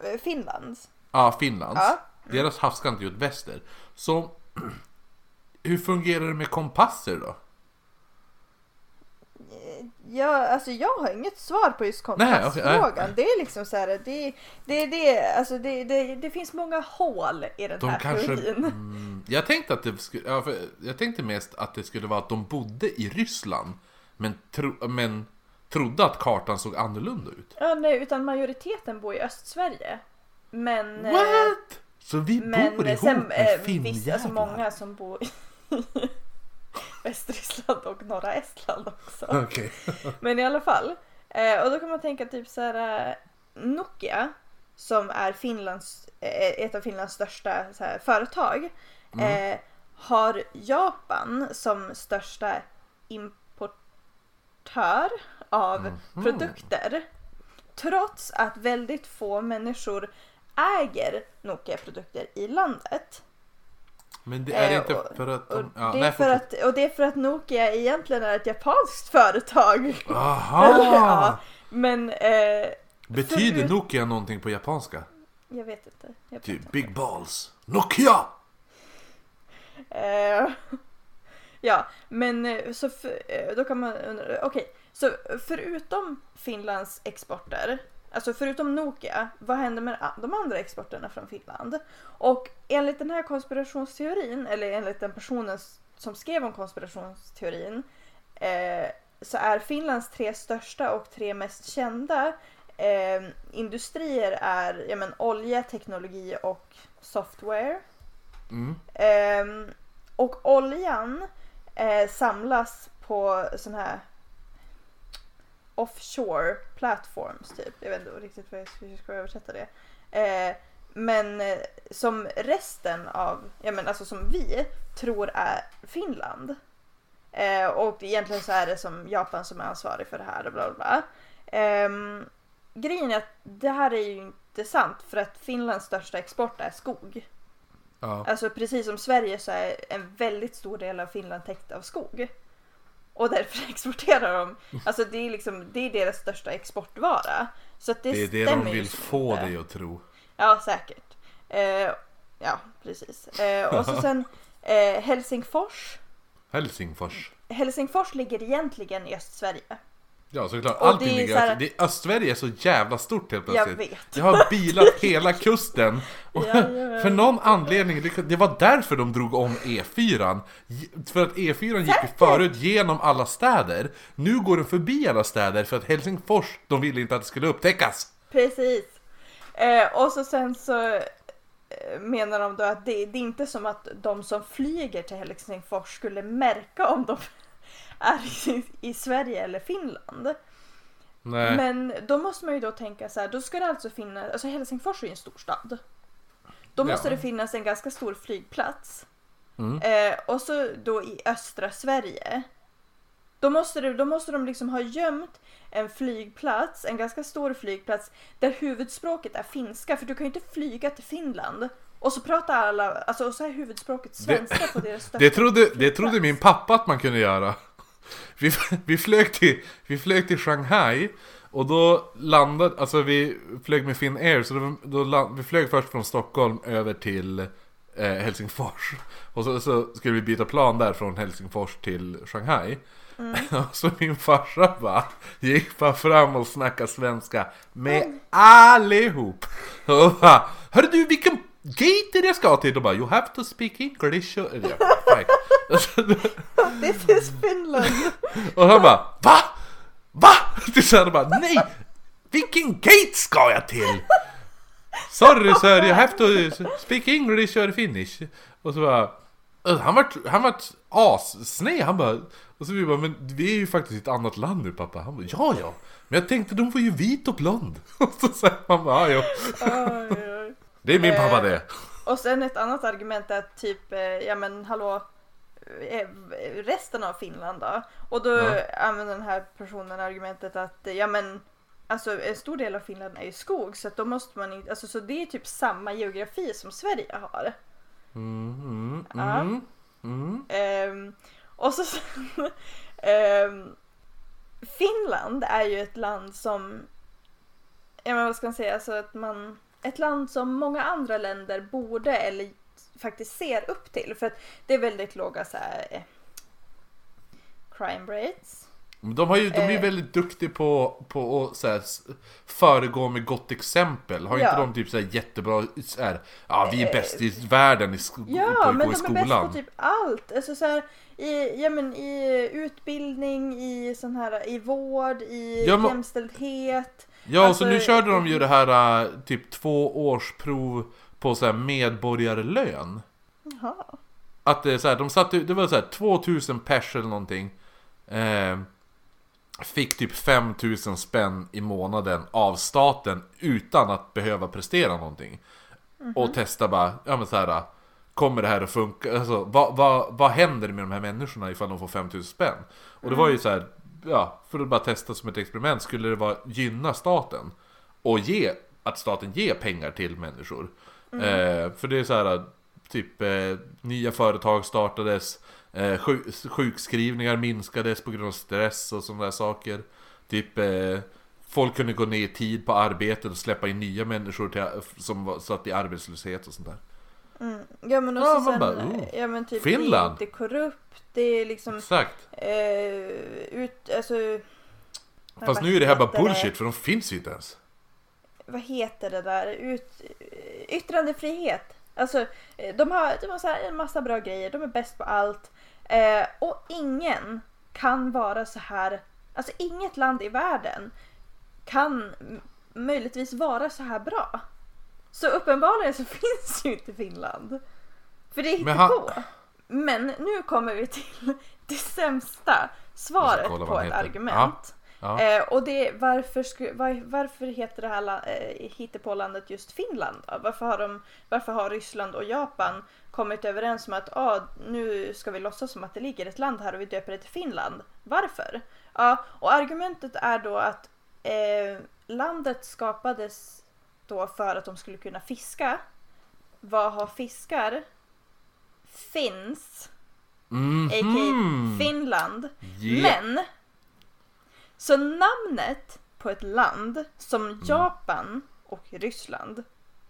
Det. Finlands. Ja, Finlands. Ja. Deras havskant är åt väster. Så hur fungerar det med kompasser då? Ja, alltså jag har inget svar på just kompassfrågan. Det är liksom så här, det, det, det, alltså det, det, det finns många hål i den De här kanske... teorin. Mm, jag tänkte att det skulle, jag tänkte mest att det skulle vara att de bodde i Ryssland. Men, tro, men trodde att kartan såg annorlunda ut. Ja, nej, utan majoriteten bor i Östsverige. Men... eh, What? Så vi Men bor ihop sen, med eh, finnjävlar? alltså många som bor i Västryssland och norra Estland också. Okej. Men i alla fall. Eh, och då kan man tänka typ så här eh, Nokia som är Finlands, eh, ett av Finlands största här, företag. Mm. Eh, har Japan som största importör av Mhm. produkter. Trots att väldigt få människor äger Nokia-produkter i landet. Men det är Eh, inte för att de... Ja, det, nej, är för att, och det är för att Nokia egentligen är ett japanskt företag. Aha! ja, men eh, Betyder förut- Nokia någonting på japanska? jag vet inte. Jag Typ inte. Big Balls. Nokia! Eh, ja, men eh, så för, då kan man undra, okej, så förutom Finlands exporter, alltså förutom Nokia, vad händer med de andra exporterna från Finland? Och enligt den här konspirationsteorin, eller enligt den personen som skrev om konspirationsteorin, eh, så är Finlands tre största och tre mest kända eh, industrier är ja, men, olja, teknologi och software. Mm. Ehm, och oljan eh, samlas på sån här offshore platforms typ. Jag vet inte riktigt hur jag ska- översätta det. Eh, men eh, som resten av, ja men alltså som vi tror är Finland. Eh, och egentligen så är det som Japan som är ansvarig för det här och bla bla bla. Ehm, grejen är att det här är ju inte sant för att Finlands största export är skog. Ja. Alltså precis som Sverige så är en väldigt stor del av Finland täckt av skog. Och därför exporterar de, alltså det är liksom, det är deras största exportvara. Så det, Det är det de vill få dig att tro. Ja, säkert. Eh, ja, precis. Eh, och så sen eh, Helsingfors. Helsingfors. Helsingfors ligger egentligen i Östsverige. Ja såklart, Och allting det är ligger så här- det, Östsverige är så jävla stort helt Jag plötsligt. vet. Jag har bilat hela kusten. Och Jajamän. för någon anledning, det, var därför de drog om E4. För att E4 gick ju förut genom alla städer. Nu går den förbi alla städer för att Helsingfors, de ville inte att det skulle upptäckas. Precis. Eh, och så sen så eh, menar de då att det, det är inte som att de som flyger till Helsingfors skulle märka om de är i, i Sverige eller Finland. Nej. Men då måste man ju då tänka så här, då ska det alltså finnas, alltså Helsingfors är ju en stor stad. Då måste Ja. det finnas en ganska stor flygplats. Mm. Eh, och så då i östra Sverige. Då måste, det, då måste de liksom ha gömt en flygplats, en ganska stor flygplats där huvudspråket är finska för du kan ju inte flyga till Finland och så pratar alla, alltså och så är huvudspråket svenska på deras största Det trodde, det flygplats. trodde min pappa att man kunde göra. Vi, vi, flög till, vi flög till Shanghai och då landade, alltså vi flög med Finnair så då, då land, vi flög först från Stockholm över till eh, Helsingfors. Och så, så skulle vi byta plan där från Helsingfors till Shanghai. Och så min farsa bara gick bara fram och snackade svenska med allihop. Och bara, Hörru du vilken gate är det jag ska till? Och bara, you have to speak English. Ja, fine. This is Finland! Och han bara VA? VA? Till så han bara nej! Vilken gate ska jag till? Sorry sir, you have to speak English or Finnish. Och så bara "Äh, han var han var assned, han bara Och så vi bara, men vi är ju faktiskt i ett annat land nu pappa. Han bara, ja ja. Men jag tänkte de var ju vit och blond. Och så säger man bara, ja jo. Det är min pappa Eh, det. Och sen ett annat argument är att typ, eh, ja men hallå, eh, resten av Finland då? Och då Ja. använder den här personen argumentet att, ja men Alltså en stor del av Finland är ju skog så att då måste man inte, alltså så det är typ samma geografi som Sverige har. Mm, mm, Ja. mm, mm. Ehm, och så ehm, Finland är ju ett land som, ja men vad ska man säga, alltså att man, ett land som många andra länder borde eller faktiskt ser upp till för att det är väldigt låga så här, eh, crime rates. Men De, har ju, de är ju Eh. väldigt duktiga på, på att så här, föregå med gott exempel. Har inte Ja. de typ så här, jättebra, så här, ja vi är Eh, bäst i världen i, sko- Ja, på men gå i de är bäst skolan. på typ allt. Alltså så här, i, ja, men, i utbildning, i, sån här, i vård, i Ja, men- jämställdhet. Ja, och alltså, så nu körde de ju det här äh, typ två års prov på så här medborgarlön. Jaha. Att det är så här, de satte, det var så här 2000 pers eller någonting. Eh, fick typ 5000 spänn i månaden av staten utan att behöva prestera någonting. Och testa bara, ja men så här. Kommer det här att funka? Alltså, vad, vad, vad händer med de här människorna ifall de får 5000 spänn? Och det var ju så här, ja, för att bara testa som ett experiment, skulle det vara gynna staten? Och ge, att staten ger pengar till människor. Eh, för det är så här, typ eh, nya företag startades, eh, sjuk, sjukskrivningar minskades på grund av stress och sådana där saker. Typ eh, folk kunde gå ner i tid på arbetet och släppa in nya människor till, som var, satt i arbetslöshet och sånt där. Mm. Ja men och Ja, sen, bara, oh, ja men typ Finland. det är inte korrupt, det är liksom Exakt. eh, ut, alltså Fast nu är det här bara heter det? bullshit för de finns ju inte ens. vad heter det där, ut, yttrandefrihet. Alltså eh, de har, de har så en massa bra grejer, de är bäst på allt. Eh, och ingen kan vara så här, alltså inget land i världen kan möjligtvis vara så här bra. Så uppenbarligen så finns ju inte Finland. För det är Men han- på. Men nu kommer vi till det sämsta svaret på ett argument. Ja. Eh, och det är varför, sku, var, varför heter det här eh, hittepålandet just Finland? Då? Varför, har de, varför har Ryssland och Japan kommit överens om att ah, nu ska vi låtsas som att det ligger ett land här och vi döper det till Finland? Varför? Ja, och argumentet är då att eh, landet skapades då för att de skulle kunna fiska. Vad har fiskar? Finns, a.k.a. Mhm. Finland. Yeah. Men så namnet på ett land som Japan och Ryssland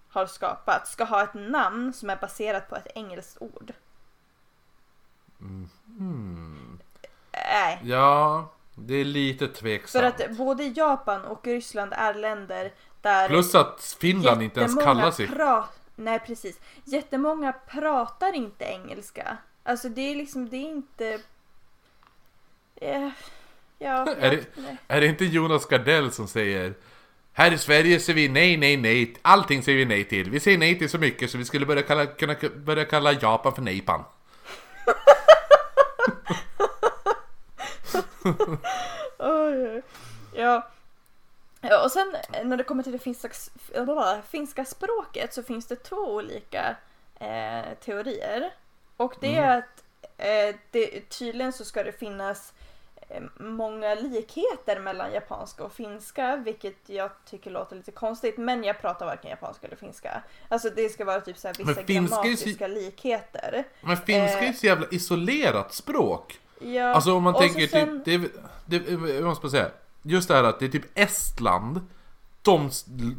har skapat ska ha ett namn som är baserat på ett engelskt ord. Mm. Nej. Ja, det är lite För tveksamt. att både Japan och Ryssland är länder där Plus att Finland inte ens kallar sig... Nej precis. Jättemånga pratar inte engelska. Alltså det är liksom, det är inte... Eh, ja, Är det-. Är det inte Jonas Gardell som säger Här i Sverige säger vi nej, nej, nej. Allting säger vi nej till. Vi säger nej till så mycket så vi skulle börja kalla, kunna börja kalla Japan för nejpan. Oj. Ja. ja. Och sen eh, när det kommer till det finska, finska språket så finns det två olika eh, teorier. Och det är att eh, det, tydligen så ska det finnas eh, många likheter mellan japanska och finska, vilket jag tycker låter lite konstigt. Men jag pratar varken japanska eller finska. Alltså det ska vara typ så här vissa är ju så- grammatiska likheter. Men finska är Eh. ju så jävla isolerat språk. Ja, Alltså om man och tänker sen- typ, det, det, jag måste bara säga. Just det här att det är typ Estland. De,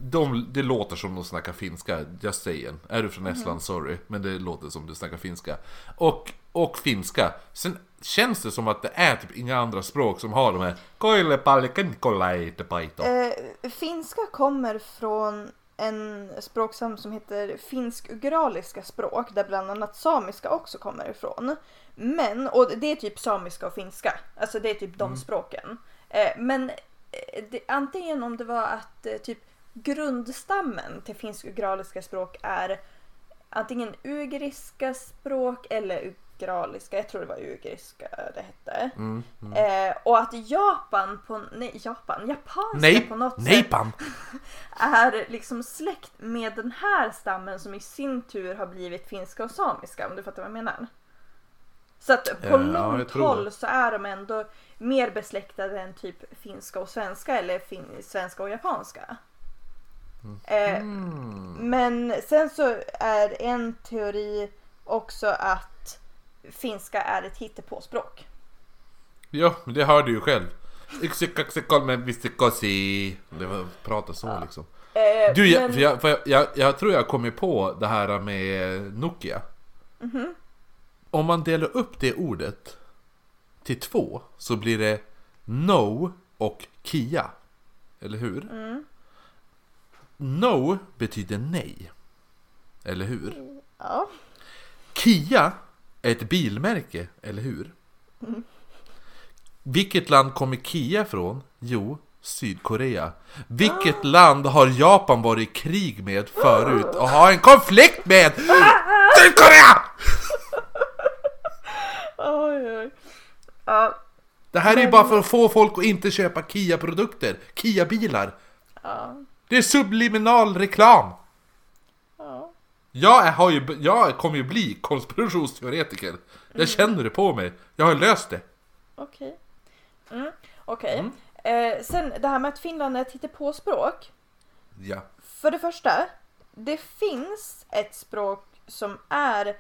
de, det låter som de snackar finska, just saying. Är du från Mhm. Estland, sorry. Men det låter som du snackar finska. Och, och finska. Sen känns det som att det är typ inga andra språk som har de här Koile palken kolaite paito. Eh, finska kommer från en språkstam som heter finsk-uggraliska språk där bland annat samiska också kommer ifrån. Men, och det är typ samiska och finska, alltså det är typ de språken. Eh, men eh, det, antingen om det var att eh, typ grundstammen till finsk-uggraliska språk är antingen ugriska språk eller ugraliska, jag tror det var ugriska det hette. Mm, mm. Eh, och att Japan på, nej Japan, japanska Nej, på något nej sätt är liksom släkt med den här stammen som i sin tur har blivit finska och samiska om du fattar vad jag menar. Så att på Ja, jag långt håll så är de ändå mer besläktade än typ finska och svenska eller fin- svenska och japanska. Eh, Mm. men sen så är en teori också att finska är ett hittepåspråk. Ja, det hör du ju själv. Det var prata så liksom. Eh, Du, jag, för jag, för jag, jag, tror jag kommer på det här med Nokia. Mhm. Om man delar upp det ordet till två så blir det No och Kia. Eller hur? Mm. No betyder nej. Eller hur? Ja. Kia ett bilmärke, eller hur? Vilket land kommer Kia från? Jo, Sydkorea. Vilket land har Japan varit i krig med förut och har en konflikt med? Sydkorea! Oj, oj. Ja, Det här är Men- bara för att få folk att inte köpa Kia-produkter, Kia-bilar. ja, Det är subliminal reklam. Ja. Jag, har ju, jag kommer ju bli konspirationsteoretiker. Jag känner det på mig. Jag har löst det. Okej. Mm, Okej. Eh, sen det här med att Finland är ett hittepåspråk. Ja. För det första, det finns ett språk som är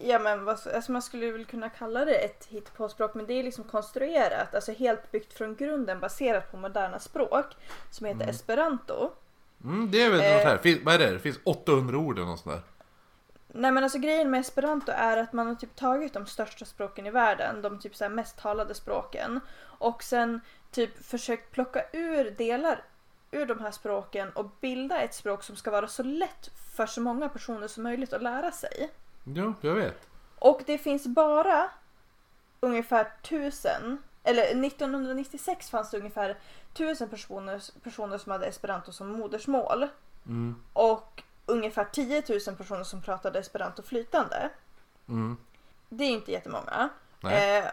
Ja men vad, alltså man skulle väl kunna kalla det ett hittepåspråk men det är liksom konstruerat, alltså helt byggt från grunden baserat på moderna språk som heter esperanto. Mm, det är väl Eh. något här. Fin, vad är det? Det finns 800 ord eller något sånt där. Nej men alltså grejen med esperanto är att man har typ tagit de största språken i världen, de typ så mest talade språken och sen typ försökt plocka ur delar ur de här språken och bilda ett språk som ska vara så lätt för så många personer som möjligt att lära sig. Ja, jag vet. Och det finns bara ungefär tusen, eller 1996 fanns det ungefär tusen personer, personer som hade esperanto som modersmål. Mm, Och ungefär 10 000 personer som pratade esperanto flytande. mm. Det är inte jättemånga. Nej. Eh,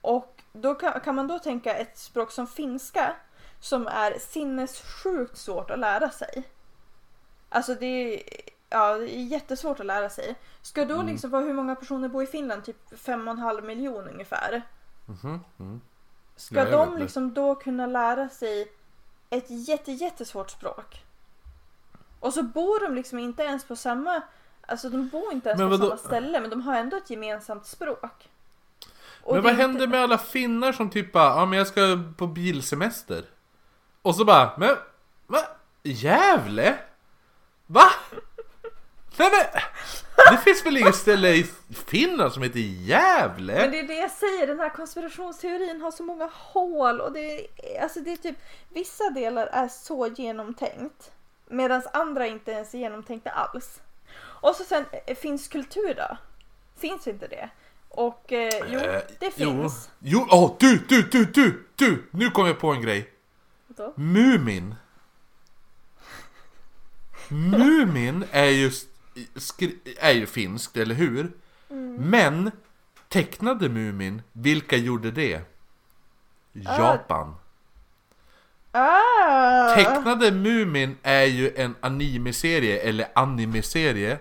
och då kan, kan man då tänka ett språk som finska som är sinnessjukt svårt att lära sig. Alltså det är, ja, det är jättesvårt att lära sig. Ska då Mm. liksom vara hur många personer bor i Finland? Typ fem och en halv miljon ungefär. Mhm, mm. Ska jag de liksom då kunna lära sig ett jätte, jättesvårt språk? Och så bor de liksom inte ens på samma, alltså de bor inte ens Men på samma ställe men de har ändå ett gemensamt språk. Och Men vad inte- händer med alla finnar som typ bara, ja men jag ska på bilsemester? Och så bara, men, va? Gävle? Va? Nej men, det finns väl inget ställe i Finland som heter Gävle? Men det är det jag säger, den här konspirationsteorin har så många hål och det är, alltså det är typ vissa delar är så genomtänkt medan andra inte ens är genomtänkta alls. Och så sen eh, finns kultur då? Finns inte det? Och eh, jo, Eh, det jo. finns. Jo, åh du, du, du, du, du! Nu kom jag på en grej. Då. Mumin. Mumin är ju, s- skri- är ju finskt, eller hur? Men tecknade Mumin, vilka gjorde det? Japan. Ah! Tecknade Mumin är ju en anime-serie, eller anime-serie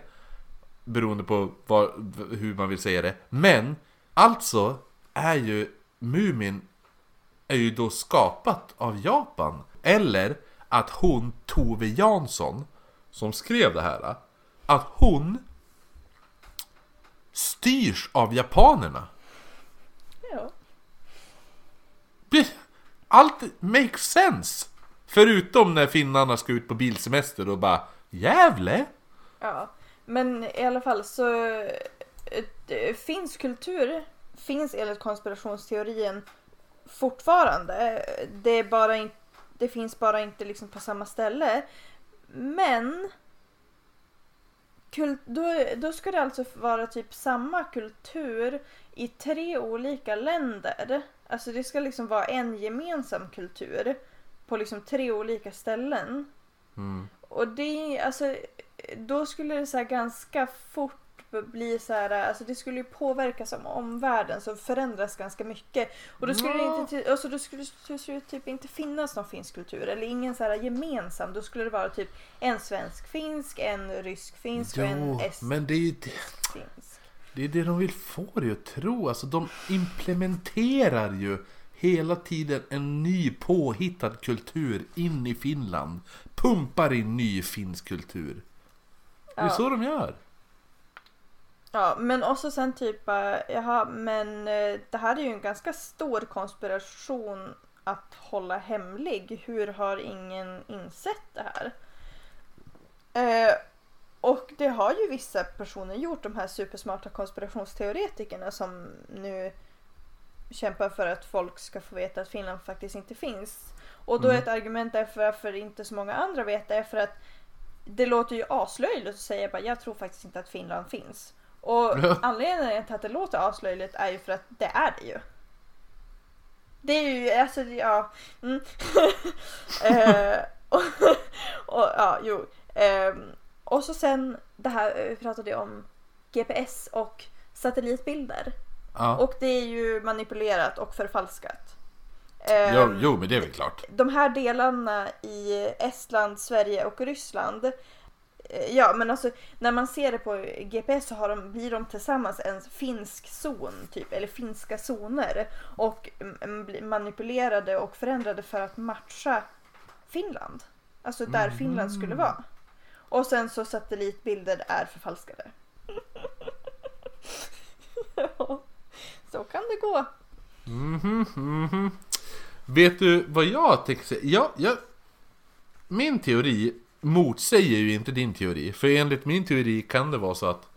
Beroende på vad, hur man vill säga det Men Alltså är ju Mumin är ju då skapat av Japan. Eller att hon, Tove Jansson, som skrev det här, att hon styrs av japanerna. Ja. Allt makes sense! Förutom när finnarna ska ut på bilsemester och bara Jävle! Ja, men i alla fall så eh, finsk kultur finns enligt konspirationsteorin fortfarande. Det, är bara in, det finns bara inte liksom på samma ställe. Men kul, då, då ska det alltså vara typ samma kultur i tre olika länder. Alltså det ska liksom vara en gemensam kultur på liksom tre olika ställen. Mm. Och det, alltså, då skulle det så ganska fort bli så här, alltså det skulle ju påverkas av omvärlden som förändras ganska mycket. Och då skulle det Ja. inte, alltså då skulle det det typ inte finnas någon finsk kultur eller ingen så här gemensam. Då skulle det vara typ en svensk-finsk, en rysk-finsk och en Jo, men det är ju det, estfinsk. det är det de vill få dig att tro. Alltså de implementerar ju hela tiden en ny påhittad kultur in i Finland. Pumpar in ny finsk kultur. Det är Ja. så de gör. Ja, men också sen typ, bara, jaha, men eh, det här är ju en ganska stor konspiration att hålla hemlig. Hur har ingen insett det här? Eh, och det har ju vissa personer gjort, de här supersmarta konspirationsteoretikerna som nu kämpar för att folk ska få veta att Finland faktiskt inte finns. Och då är Mm. ett argument därför varför inte så många andra vet det är för att det låter ju aslöjligt att säga bara jag tror faktiskt inte att Finland finns. Och anledningen till att det låter aslöjligt är ju för att det är det ju. Det är ju, alltså ja. Mm. eh, och, och ja, jo. Ehm, och så sen det här, vi pratade om GPS och satellitbilder. Ja. Och det är ju manipulerat och förfalskat. Jo, Ehm, jo, men det är väl klart. de här delarna i Estland, Sverige och Ryssland. Eh, Ja men alltså när man ser det på GPS så har de, blir de tillsammans en finsk zon typ, eller finska zoner. Och mm, blir manipulerade och förändrade för att matcha Finland. Alltså där Finland skulle vara. Och sen så satellitbilder är förfalskade. ja, så kan det gå. Mhm, mhm. Vet du vad jag tänker säga? Ja, jag, min teori motsäger ju inte din teori. För enligt min teori kan det vara så att,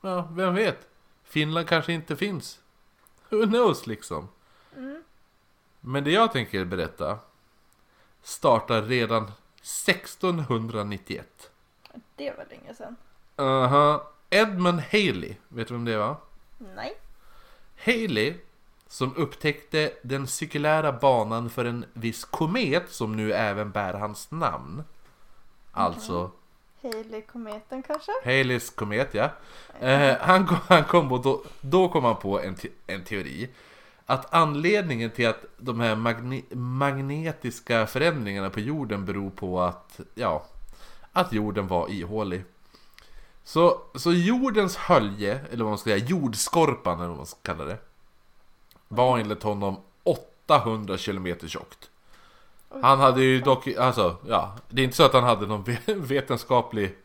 ja, vem vet? Finland kanske inte finns. Who knows liksom. Mm. Men det jag tänker berätta startar redan 1691. Det var länge sedan. Aha. Edmund Haley, vet du vem det var? Nej. Haley, som upptäckte den cirkulära banan för en viss komet som nu även bär hans namn. Alltså Haley-kometen kanske? Haleys komet, ja. Eh, han, kom- han kom och då, då kom han på en, te, en teori. Att anledningen till att de här magne, magnetiska förändringarna på jorden beror på att, ja, att jorden var ihålig. Så, så jordens hölje, eller vad man ska säga, jordskorpan eller vad man ska kalla det. Var enligt honom 800 km tjockt. Han hade ju dock, alltså, ja, det är inte så att han hade någon ve- vetenskaplig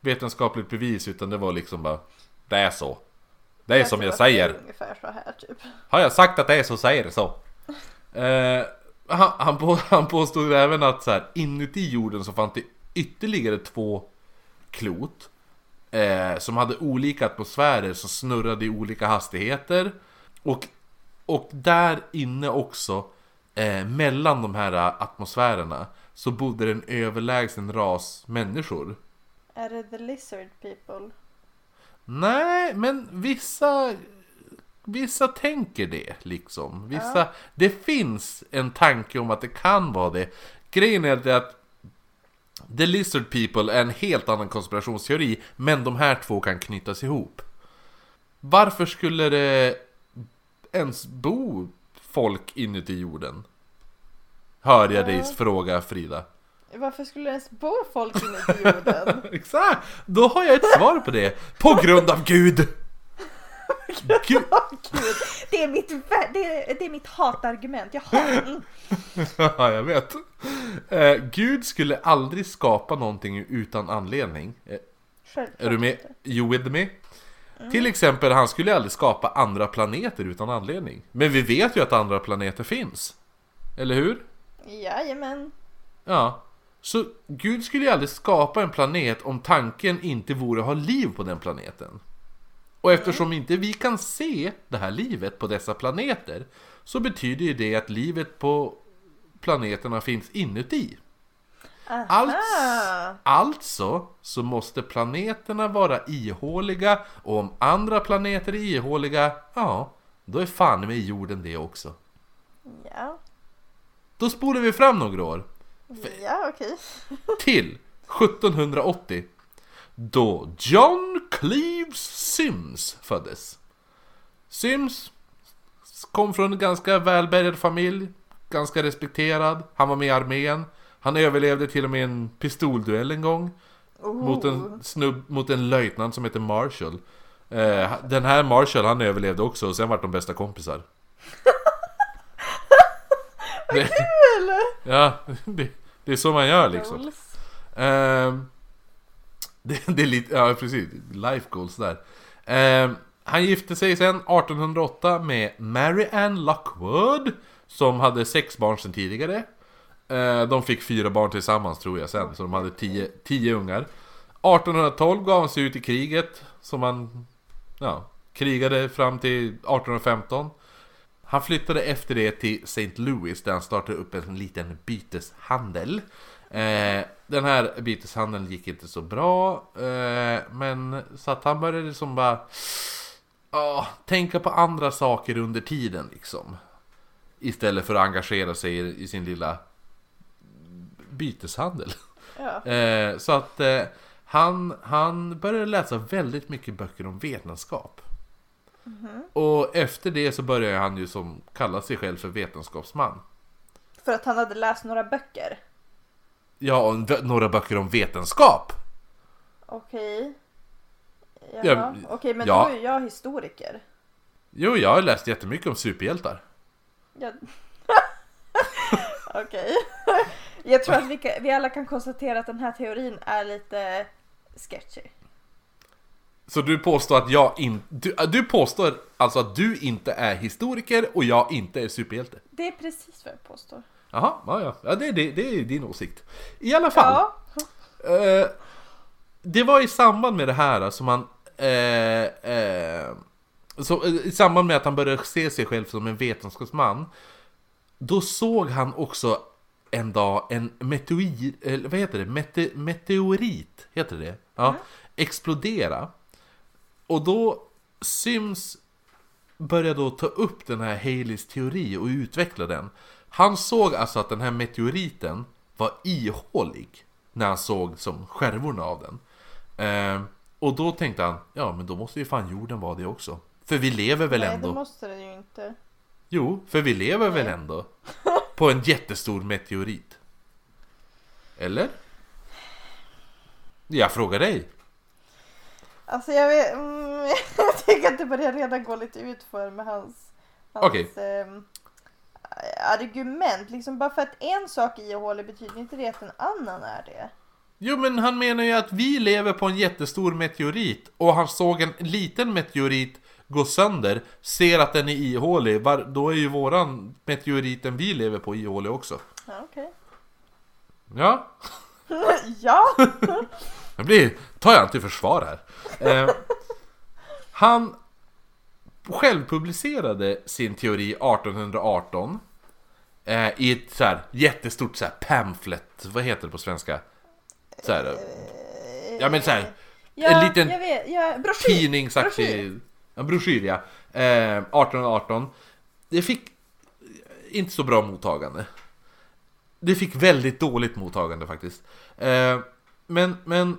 vetenskapligt bevis utan det var liksom bara Det är så. Det är som jag säger. Ungefär så här typ. Har jag sagt att det är så säger det så. Eh, han, han, på, han påstod även att så här, inuti jorden så fanns det ytterligare två klot. Eh, som hade olika atmosfärer som snurrade i olika hastigheter. Och, och där inne också, eh, mellan de här atmosfärerna, så bodde det en överlägsen ras människor. Är det the lizard people? Nej, men vissa Vissa tänker det liksom. Vissa, Det finns en tanke om att det kan vara det. Grejen är det att The Lizard People är en helt annan konspirationsteori, men de här två kan knytas ihop. Varför skulle det ens bo folk inuti jorden? Hör jag dig fråga Frida. Varför skulle det ens bo folk inuti jorden? Exakt! Då har jag ett svar på det. På grund av Gud! Gud, Gud, det är mitt, det är, det är mitt hatargument. Jag hatar... Mm. ja, jag vet. Eh, Gud skulle aldrig skapa någonting utan anledning. Eh, Självklart Är du med? inte. You with me? Till exempel, han skulle aldrig skapa andra planeter utan anledning. Men vi vet ju att andra planeter finns. Eller hur? Jajamän. Ja. Så Gud skulle ju aldrig skapa en planet om tanken inte vore att ha liv på den planeten. Och eftersom inte vi kan se det här livet på dessa planeter så betyder ju det att livet på planeterna finns inuti. Alltså, alltså så måste planeterna vara ihåliga och om andra planeter är ihåliga, ja, då är fan med jorden det också. Ja, Då spolar vi fram några år ja okej. till 1780 då John Cleves Sims föddes. Sims kom från en ganska välbärgad familj, ganska respekterad. Han var med i armén. Han överlevde till och med en pistolduell en gång. Mot en snubb, mot en löjtnant som heter Marshall. Eh, den här Marshall han överlevde också och sen vart de bästa kompisar. det, ja, det, det är så man gör liksom. Ehm, det, det är lite, ja precis, life goals där. Ehm, han gifte sig sen 1808 med Mary Ann Lockwood Som hade sex barn sedan tidigare Eh, de fick fyra barn tillsammans tror jag sen, så de hade tio, tio ungar 1812 gav han sig ut i kriget Som han, ja, krigade fram till 1815 han flyttade efter det till St. Louis där han startade upp en liten byteshandel. Eh, den här byteshandeln gick inte så bra, eh, men så att han började liksom bara oh, tänka på andra saker under tiden liksom. Istället för att engagera sig i, i sin lilla byteshandel. Ja. Eh, så att eh, han, han började läsa väldigt mycket böcker om vetenskap. Och efter det så började han ju som kalla sig själv för vetenskapsman. För att han hade läst några böcker. Ja, några böcker om vetenskap! Okej. Jaha. Ja, Okej, men ja. då är jag historiker. Jo, jag har läst jättemycket om superhjältar. Jag... Okej. Jag tror att vi, vi alla kan konstatera att den här teorin är lite sketchy. Så du påstår att jag inte... Du, du påstår alltså att du inte är historiker och jag inte är superhjälte? Det är precis vad jag påstår. Jaha, ja, ja. det, det, det är din åsikt. I alla fall. Ja. Eh, det var i samband med det här som han... Eh, eh, så, eh, I samband med att han började se sig själv som en vetenskapsman Då såg han också en dag en meteorit, eller vad heter det? Mete, meteorit, heter det? Ja, explodera. Och då Sims började då ta upp den här Haleys teori och utveckla den. Han såg alltså att den här meteoriten var ihålig När han såg som skärvorna av den. Eh, Och då tänkte han, ja men då måste ju fan jorden vara det också. För vi lever väl Nej, ändå? det måste det ju inte. Jo, för vi lever väl ändå på en jättestor meteorit? Eller? Jag frågar dig. Alltså jag vet, mm, jag tycker att det börjar redan gå lite ut för med hans, hans Okej. ehm, argument. Liksom bara för att en sak är ihålig betyder inte det att en annan är det. Jo, men han menar ju att vi lever på en jättestor meteorit och han såg en liten meteorit gå sönder, ser att den är ihålig, var, då är ju våran meteoriten vi lever på ihålig också. Ja, okej. Ja, ja! det blir, tar jag inte till försvar här. Eh, han självpublicerade sin teori 1818 eh, i ett så här jättestort så här pamphlet, vad heter det på svenska? Så här, ja men så här, ja en liten jag vet, ja, broschyr. Broschyr en broschyr ja. Eh, 1818. Det fick inte så bra mottagande. Det fick väldigt dåligt mottagande faktiskt. Eh, men, men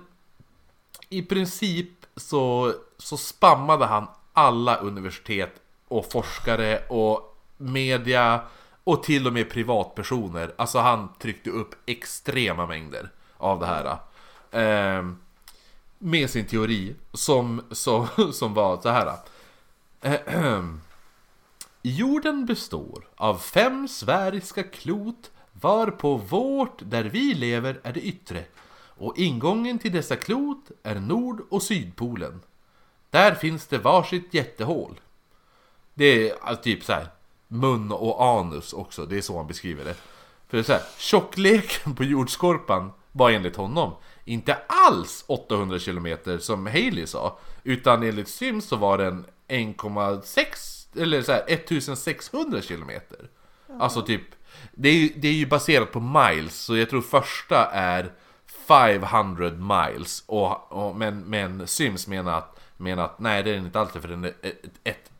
i princip så, så spammade han alla universitet och forskare och media och till och med privatpersoner. Alltså han tryckte upp extrema mängder av det här. Eh, med sin teori som, som, som var så här. Jorden består av fem sfäriska klot varpå vårt där vi lever är det yttre och ingången till dessa klot är Nord och Sydpolen. Där finns det varsitt jättehål. Det är alltså typ så här mun och anus också, det är så han beskriver det. För det är så här, tjockleken på jordskorpan var enligt honom inte alls 800 km som Haley sa, utan enligt Sims så var den 1,6 eller så här 1600 km. Alltså typ, det är, det är ju baserat på miles, så jag tror första är 500 miles, och, och, men, men Sims menar att, menar att nej det är den inte alls för den är ett, ett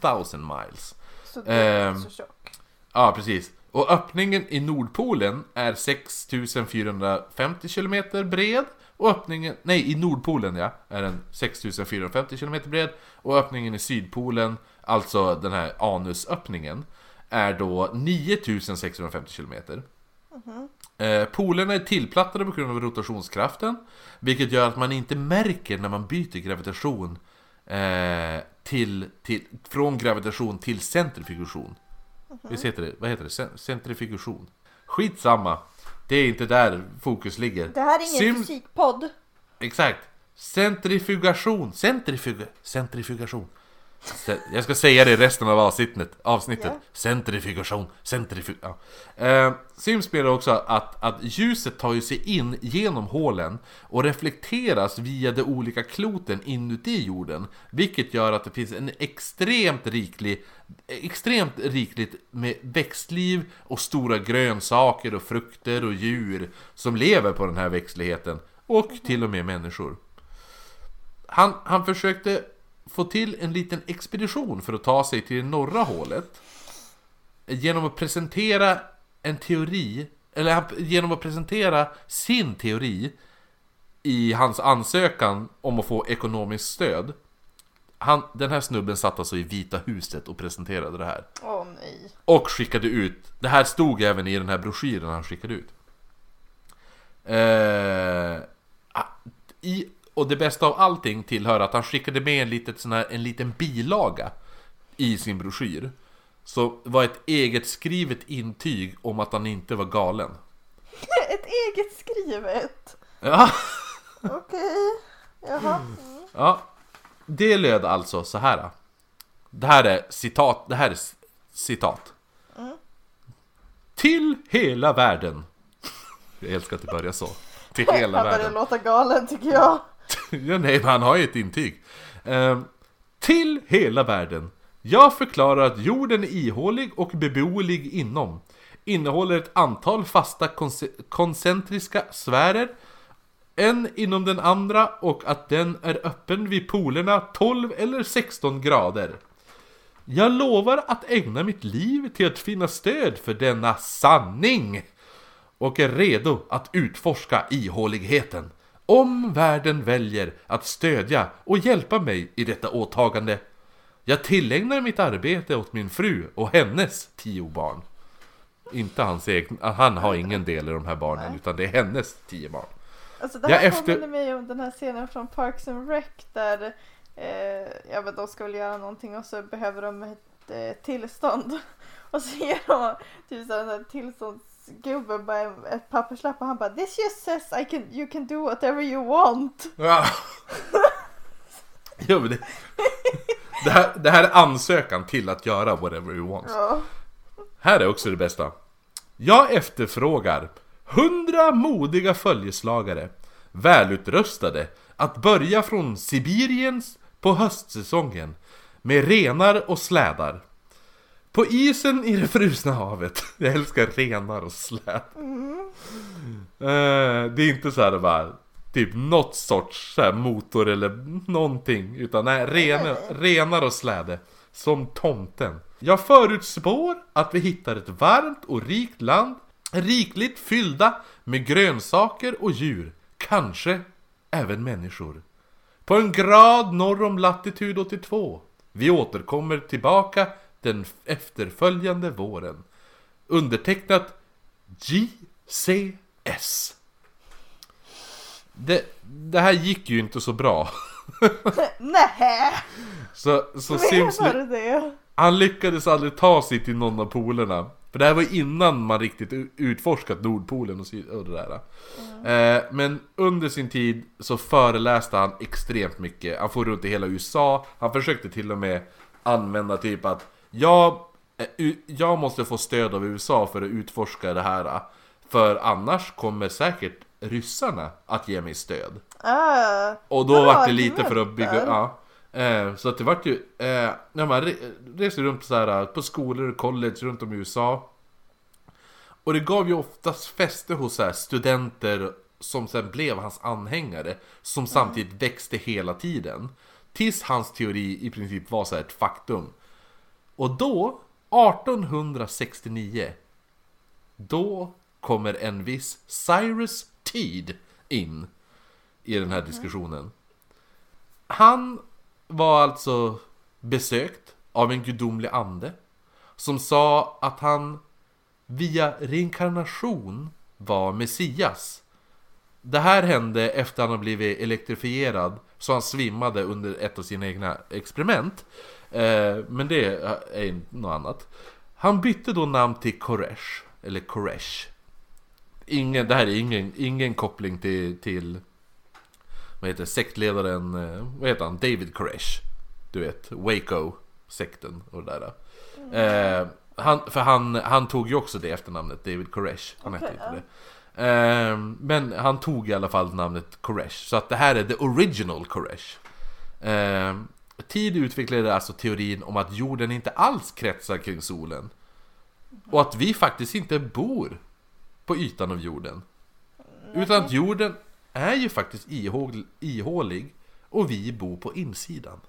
1000 miles. Så det är Ehm, inte så tjock. Ja, precis. Och öppningen i Nordpolen är 6450 km bred. Och öppningen, nej i Nordpolen ja, är den 6450 km bred. Och öppningen i Sydpolen, alltså den här anusöppningen, är då 9650 km. Eh, polerna är tillplattade på grund av rotationskraften, vilket gör att man inte märker när man byter gravitation eh, till, till, från gravitation till centrifugation. Visst heter det? Vad heter det? Cen- Centrifugation. Skitsamma. Det är inte där fokus ligger. Det här är ingen Sim- fysikpodd. Exakt. Centrifugation. Centrifuga... Centrifugation. Ce- Jag ska säga det resten av avsnittet. avsnittet. Ja. Centrifugation. Centrifug... Ja. Eh, Sim spelar också att, att ljuset tar ju sig in genom hålen och reflekteras via de olika kloten inuti jorden. Vilket gör att det finns en extremt riklig extremt rikligt med växtliv och stora grönsaker och frukter och djur som lever på den här växtligheten. Och till och med människor. Han, han försökte få till en liten expedition för att ta sig till det norra hålet. Genom att presentera en teori, eller genom att presentera sin teori i hans ansökan om att få ekonomiskt stöd. Han, den här snubben satt alltså i Vita huset och presenterade det här. Åh nej. Och skickade ut, det här stod även i den här broschyren han skickade ut. Eh, ah, i, och det bästa av allting tillhör att han skickade med en, litet, sån här, en liten bilaga i sin broschyr. Så var ett eget skrivet intyg om att han inte var galen. Ett eget skrivet. Ja, Okej. Jaha. ja. Det löd alltså så här. Det här är citat, det här är citat. Till hela världen. Jag älskar att det börjar så. Till hela Han börjar världen. låta galen tycker jag. Ja, nej, men han har ju ett intyg. Ehm, till hela världen. Jag förklarar att jorden är ihålig och beboelig inom. Innehåller ett antal fasta konce- koncentriska sfärer. En inom den andra och att den är öppen vid polerna 12 eller 16 grader. Jag lovar att ägna mitt liv till att finna stöd för denna sanning och är redo att utforska ihåligheten. Om världen väljer att stödja och hjälpa mig i detta åtagande. Jag tillägnar mitt arbete åt min fru och hennes tio barn. Inte hans egna, han har ingen del i de här barnen utan det är hennes tio barn. Alltså det Ja, här efter- påminner mig om den här scenen från Parks and Rec där eh, ja, men de ska väl göra någonting och så behöver de ett eh, tillstånd. Och så ger de typ så här, en sån här tillståndsgubbe bara ett papperslapp och han bara This just says I can, you can do whatever you want. Ja. ja, men det, det, här, det här är ansökan till att göra whatever you want. Ja. Här är också det bästa. Jag efterfrågar hundra modiga följeslagare, välutrustade, att börja från Sibiriens på höstsäsongen med renar och slädar. På isen i det frusna havet. Jag älskar renar och släd. Eh, det är inte så här bara typ något sorts så här motor eller någonting. Utan nej, renar, renar och släde. Som tomten. Jag förutspår att vi hittar ett varmt och rikt land. Rikligt fyllda med grönsaker och djur. Kanske även människor. På en grad norr om latitud 82. Vi återkommer tillbaka den efterföljande våren. Undertecknat JCS. Det, det här gick ju inte så bra. Nej! Så, så Sims, han lyckades aldrig ta sig till någon av polerna. För det här var innan man riktigt utforskat Nordpolen och, syd- och det där. Eh, men under sin tid så föreläste han extremt mycket. Han får runt i hela USA. Han försökte till och med använda typ att jag, eh, jag måste få stöd av USA för att utforska det här. För annars kommer säkert ryssarna att ge mig stöd. Ah, Och då var det lite för att bygga, ja. Eh, så att det vart ju, eh, när man re, reser runt så här, på skolor och college runt om i USA. Och det gav ju oftast fäste hos så här, studenter som sen blev hans anhängare. Som samtidigt växte hela tiden. Tills hans teori i princip var så här ett faktum. Och då, 1869, då kommer en viss Cyrus Teed in i den här diskussionen. Han var alltså besökt av en gudomlig ande som sa att han via reinkarnation var Messias. Det här hände efter han har blivit elektrifierad så han svimmade under ett av sina egna experiment. Eh, men det är något annat. Han bytte då namn till Koresh, eller Koresh. Ingen, det här är ingen, ingen koppling till, till vad heter sektledaren, eh, vad heter han, David Koresh. Du vet, Waco-sekten och det där. Eh, han, för han, han tog ju också det efternamnet, David Koresh. Han hette Okej, inte det. Eh, men han tog i alla fall namnet Koresh. Så att det här är the original Koresh. Eh, tid utvecklade alltså teorin om att jorden inte alls kretsar kring solen. Och att vi faktiskt inte bor på ytan av jorden. Utan att jorden är ju faktiskt ihåg- ihålig och vi bor på insidan.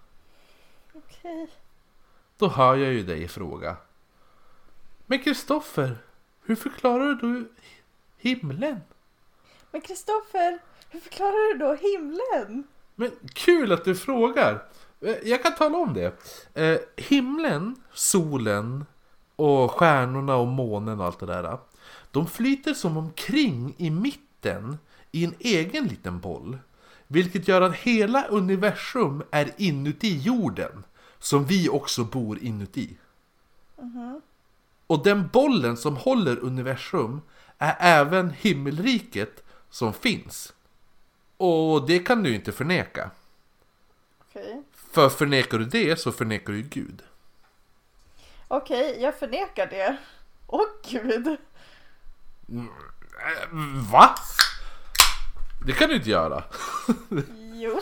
okej. Då hör jag ju dig fråga. Men Kristoffer, hur förklarar du himlen? Men Kristoffer, hur förklarar du då himlen? Men kul att du frågar! Eh, Jag kan tala om det. Eh, himlen, solen och stjärnorna och månen och allt det där. De flyter som omkring i mitten i en egen liten boll. Vilket gör att hela universum är inuti jorden. Som vi också bor inuti. Och den bollen som håller universum är även himmelriket som finns. Och det kan du inte förneka. Okej. För förnekar du det så förnekar du Gud. Okej, jag förnekar det. Åh gud. Va? Det kan du inte göra. Jo,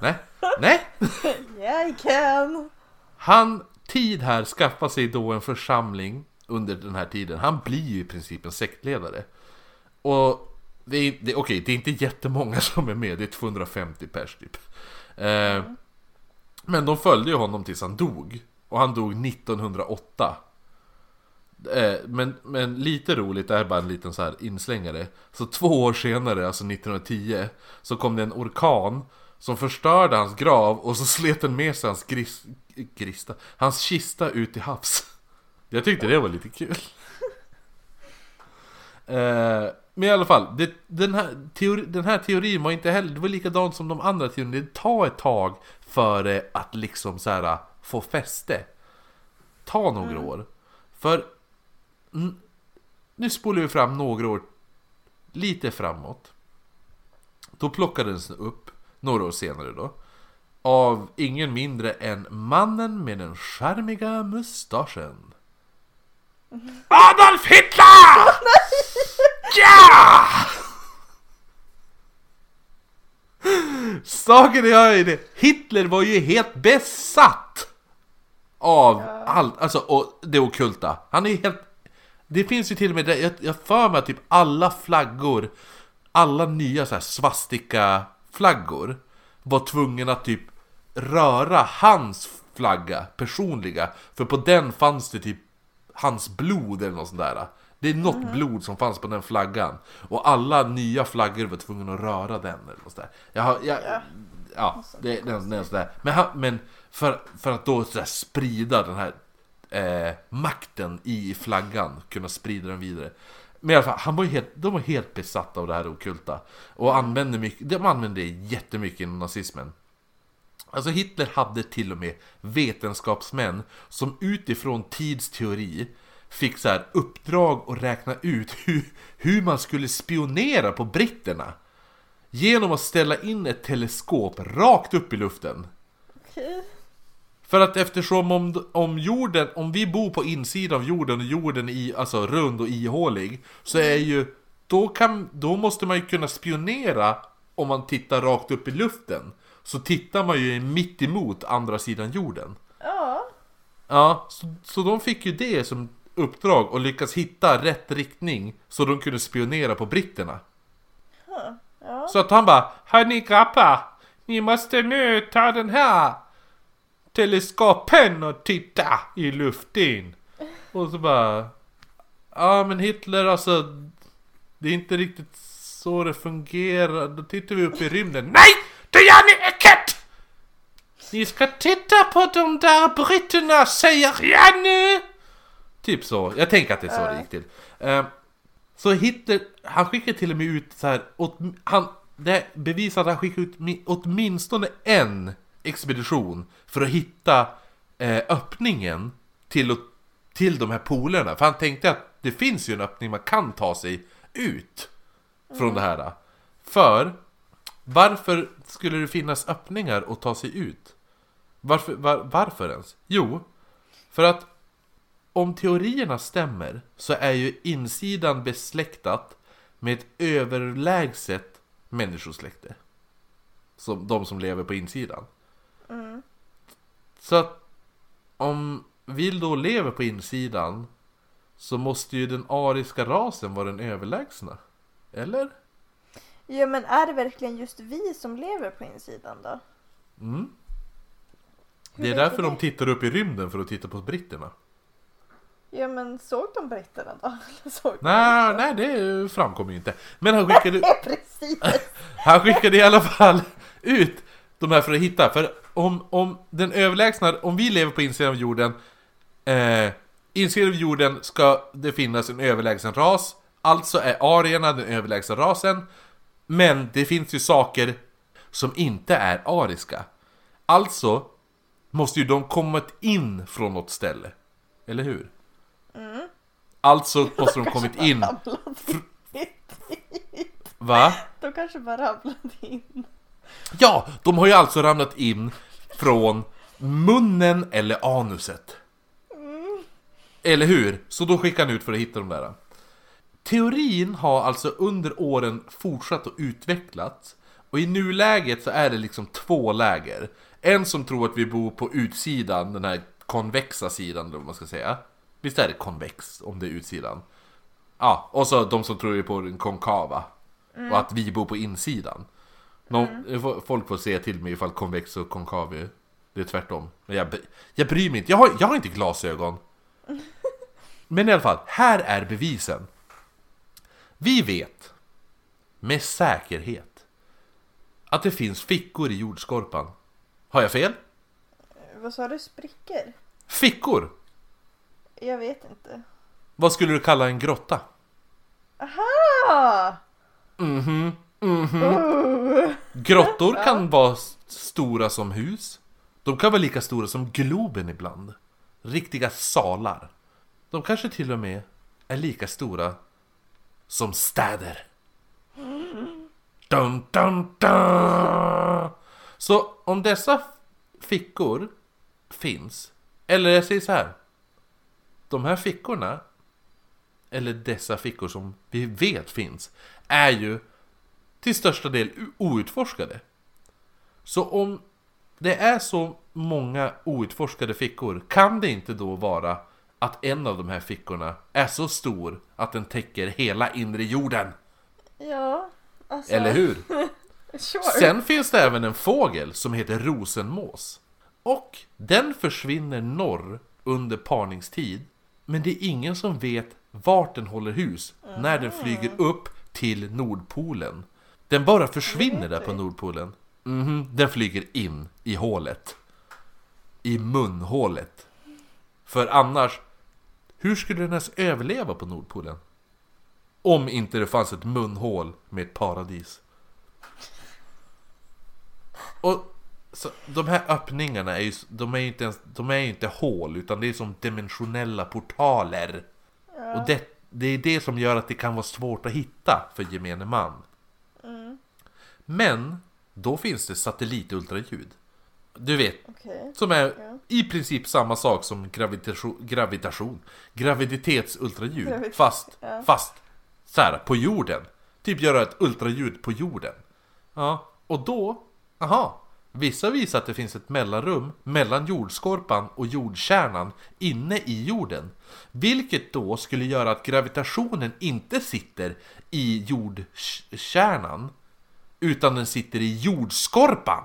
Nej. Nej. jag kan. Han, tid här, skaffar sig då en församling under den här tiden. Han blir ju i princip en sektledare. Och det är, det, okej, det är inte jättemånga som är med, det är 250 pers typ. Eh, men de följde ju honom tills han dog. Och han dog 1908. Eh, men, men lite roligt, är bara en liten så här inslängare. Så två år senare, alltså 1910, så kom det en orkan som förstörde hans grav och så slet den med sig hans gris, grista, hans kista ut i havs. Jag tyckte det var lite kul. Eh, men i alla fall, det, den, här teori, den här teorin var inte heller, det var likadant som de andra teorierna. Det tar ett tag för att liksom så här få fäste. Ta några år. För mm, nu spolar vi fram några år lite framåt. Då plockades den upp, några år senare då. Av ingen mindre än mannen med den charmiga mustaschen. Adolf Hitler! Ja! Saken är ju Hitler var ju helt besatt av allt, alltså och det okulta. Han är helt... Det finns ju till och med, jag, jag för mig att typ alla flaggor, alla nya så här svastika-flaggor var tvungen att typ röra hans flagga, personliga. För på den fanns det typ hans blod eller något sånt där. Det är något blod som fanns på den flaggan. Och alla nya flaggor var tvungna att röra den eller något sånt där. Jag jag, Ja. ja, det, det, det är sådär. Men, han, men för, för att då så här, sprida den här eh, makten i flaggan, kunna sprida den vidare. Men i alla fall, han var helt, de var helt besatta av det här okulta. Och använde mycket, de använde det jättemycket inom nazismen. Alltså Hitler hade till och med vetenskapsmän som utifrån tidsteori fick så här uppdrag att räkna ut hur, hur man skulle spionera på britterna. Genom att ställa in ett teleskop rakt upp i luften. Okay. För att eftersom om, om jorden, om vi bor på insidan av jorden och jorden är alltså rund och ihålig Så är ju, då, kan, då måste man ju kunna spionera om man tittar rakt upp i luften Så tittar man ju mitt emot andra sidan jorden Ja. Ja, så, så de fick ju det som uppdrag och lyckas hitta rätt riktning Så de kunde spionera på britterna Huh. Ja. Så att han bara Hörni grabbar, ni måste nu ta den här teleskopen och titta i luften. Och så bara Ja men Hitler alltså Det är inte riktigt så det fungerar. Då tittar vi upp i rymden. Nej! Det gör ni icke! Ni ska titta på de där britterna säger jag nu! Typ så. Jag tänker att det är så det gick till. Eh, så Hitler, han skickade till och med ut så här, åt, han, det bevisar att han skickade ut mi- åtminstone en expedition för att hitta eh, öppningen till, till de här polerna. För han tänkte att det finns ju en öppning man kan ta sig ut från det här. För varför skulle det finnas öppningar att ta sig ut? Varför, var, varför ens? Jo, för att om teorierna stämmer så är ju insidan besläktat med ett överlägset människosläkte. Som, de som lever på insidan. Så att om vi då lever på insidan så måste ju den ariska rasen vara den överlägsna. Eller? ja men är det verkligen just vi som lever på insidan då? Mm. Hur Det är därför du de det? tittar upp i rymden för att titta på britterna. Ja men såg de britterna då? Såg de Nej, nej det framkommer ju inte. Men han skickade... Precis! Han skickade i alla fall ut de här för att hitta, för om, om den överlägsna, om vi lever på insidan av jorden eh, Insidan av jorden ska det finnas en överlägsen ras Alltså är arierna den överlägsna rasen Men det finns ju saker som inte är ariska Alltså måste ju de kommit in från något ställe Eller hur? Alltså måste de kommit in. Va? De kanske bara ramlade in. Ja, de har ju alltså ramlat in från munnen eller anuset. Eller hur? Så då skickar han ut för att hitta de där. Teorin har alltså under åren fortsatt att utvecklas. Och i nuläget så är det liksom två läger. En som tror att vi bor på utsidan, den här konvexa sidan eller vad man ska säga. Visst är det konvex om det är utsidan? Ja, och så de som tror vi på den konkava. Och att vi bor på insidan. Nå- Folk får säga till mig ifall konvex och konkav är Det är tvärtom. Men jag, jag bryr mig inte. Jag har, jag har inte glasögon. Men i alla fall, här är bevisen. Vi vet med säkerhet att det finns fickor i jordskorpan. Har jag fel? Vad sa du? Sprickor? Fickor! Jag vet inte. Vad skulle du kalla en grotta? Aha! Mhm, mhm. Grottor kan vara stora som hus. De kan vara lika stora som Globen ibland. Riktiga salar. De kanske till och med är lika stora som städer. Dun, dun, dun. Så om dessa fickor finns, eller jag säger så här. De här fickorna, eller dessa fickor som vi vet finns, är ju till största del outforskade. Så om det är så många outforskade fickor, kan det inte då vara att en av de här fickorna är så stor att den täcker hela inre jorden? Ja, alltså. Eller hur? Sure. Sen finns det även en fågel som heter rosenmås. Och den försvinner norr under parningstid. Men det är ingen som vet vart den håller hus när den flyger upp till Nordpolen. Den bara försvinner där på Nordpolen. Mhm, den flyger in i hålet. I munhålet. För annars, hur skulle den ens överleva på Nordpolen? Om inte det fanns ett munhål med ett paradis. Och Så de här öppningarna är ju, de är ju inte ens, de är ju inte hål utan det är som dimensionella portaler. Och det, det är det som gör att det kan vara svårt att hitta för gemene man. Men då finns det satellitultraljud. Du vet, Okej. som är Ja. i princip samma sak som gravitation, gravitation graviditetsultraljud. Gravid- fast, ja. fast så här, på jorden. Typ göra ett ultraljud på jorden. Ja, och då, aha. Vissa visar att det finns ett mellanrum mellan jordskorpan och jordkärnan inne i jorden. Vilket då skulle göra att gravitationen inte sitter i jordkärnan utan den sitter i jordskorpan.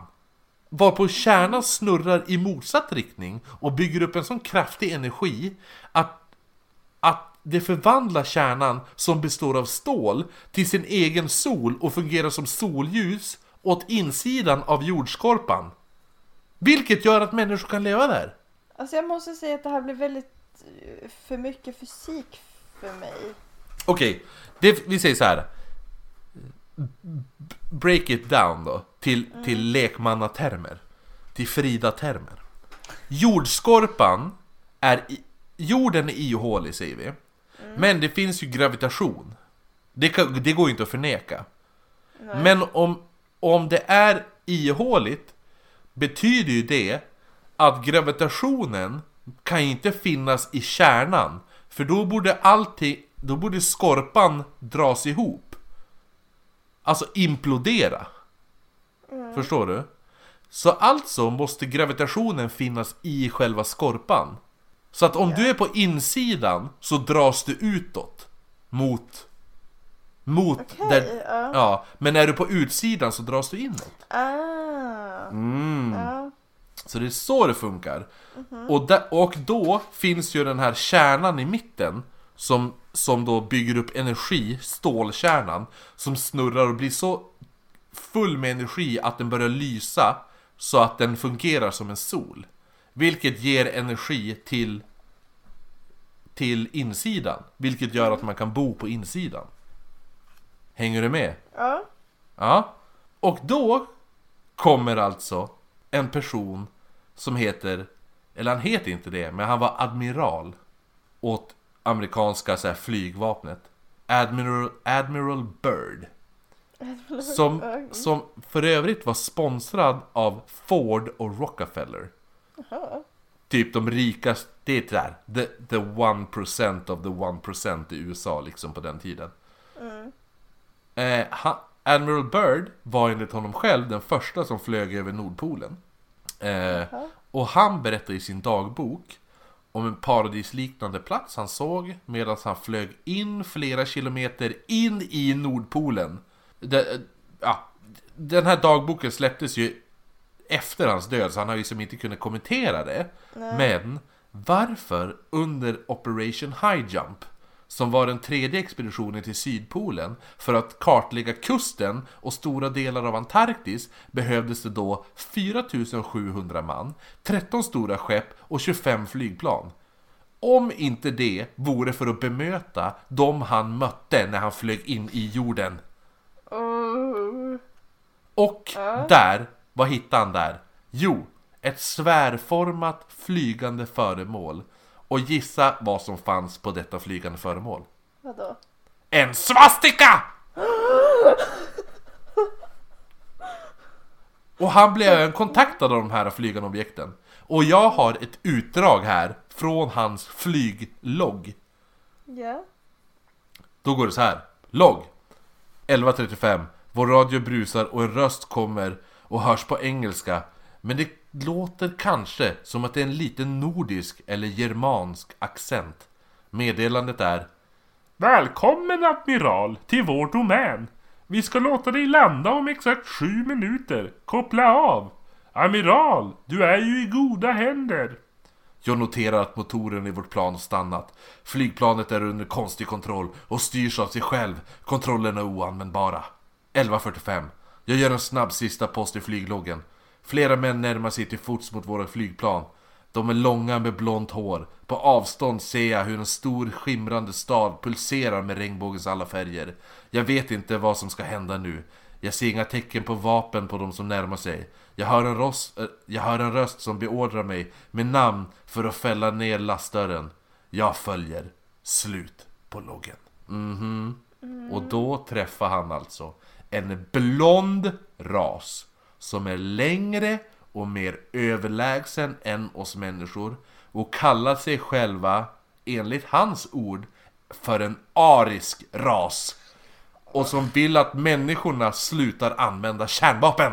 Varpå kärnan snurrar i motsatt riktning och bygger upp en sån kraftig energi att, att det förvandlar kärnan som består av stål till sin egen sol och fungerar som solljus åt insidan av jordskorpan. Vilket gör att människor kan leva där. Alltså jag måste säga att det här blir väldigt eh, för mycket fysik för mig. Okej, det, vi säger så här. Break it down då till, till lekmannatermer. Till Frida-termer. Jordskorpan är... I, jorden är ihålig säger vi. Men det finns ju gravitation. Det, kan, det går ju inte att förneka. Men om, om det är ihåligt betyder ju det att gravitationen kan ju inte finnas i kärnan. För då borde allting, då borde skorpan dras ihop. Alltså implodera. Förstår du? Så alltså måste gravitationen finnas i själva skorpan. Så att om du är på insidan så dras du utåt. Mot... Mot Okej, där, ja. ja. Men är du på utsidan så dras du inåt. Ah. Mm. Ja. Så det är så det funkar. Och, där, och då finns ju den här kärnan i mitten som, som då bygger upp energi, stålkärnan, som snurrar och blir så full med energi att den börjar lysa så att den fungerar som en sol. Vilket ger energi till, till insidan, vilket gör att man kan bo på insidan. Hänger du med? Ja. Ja. Och då kommer alltså en person som heter, eller han heter inte det, men han var admiral åt amerikanska så här, flygvapnet. Admiral, Admiral Byrd. Som, som för övrigt var sponsrad av Ford och Rockefeller. Jaha. Typ de rikaste, det är där, the, the 1% of the 1% i USA liksom på den tiden. Eh, han, Admiral Byrd var enligt honom själv den första som flög över Nordpolen. Eh, och han berättar i sin dagbok om en paradisliknande plats han såg medan han flög in flera kilometer in i Nordpolen. Det, ja, den här dagboken släpptes ju efter hans död så han har ju som inte kunnat kommentera det. Men varför under Operation High Jump som var den tredje expeditionen till Sydpolen för att kartlägga kusten och stora delar av Antarktis behövdes det då 4700 man, 13 stora skepp och 25 flygplan. Om inte det vore för att bemöta de han mötte när han flög in i jorden. Och där, vad hittade han där? Jo, ett svärformat flygande föremål. Och gissa vad som fanns på detta flygande föremål? Vadå? En svastika! Och han blev även kontaktad av de här flygande objekten. Och jag har ett utdrag här från hans flyglogg. Ja. Då går det så här. Logg 11.35 Vår radio brusar och en röst kommer och hörs på engelska Men det låter kanske som att det är en liten nordisk eller germansk accent Meddelandet är Välkommen admiral till vår domän. Vi ska låta dig landa om exakt sju minuter. Koppla av. Amiral, du är ju i goda händer. Jag noterar att motorn i vårt plan har stannat Flygplanet är under konstig kontroll och styrs av sig själv Kontrollerna är oanvändbara 11.45 Jag gör en snabb sista post i flygloggen Flera män närmar sig till fots mot våra flygplan De är långa med blont hår På avstånd ser jag hur en stor skimrande stad pulserar med regnbågens alla färger Jag vet inte vad som ska hända nu Jag ser inga tecken på vapen på de som närmar sig. Jag hör en, röst, eh, jag hör en röst som beordrar mig med namn för att fälla ner lastdörren. Jag följer. Slut på loggen. Mhm. Och då träffar han alltså en blond ras som är längre och mer överlägsen än oss människor och kallar sig själva, enligt hans ord, för en arisk ras. Och som vill att människorna slutar använda kärnvapen.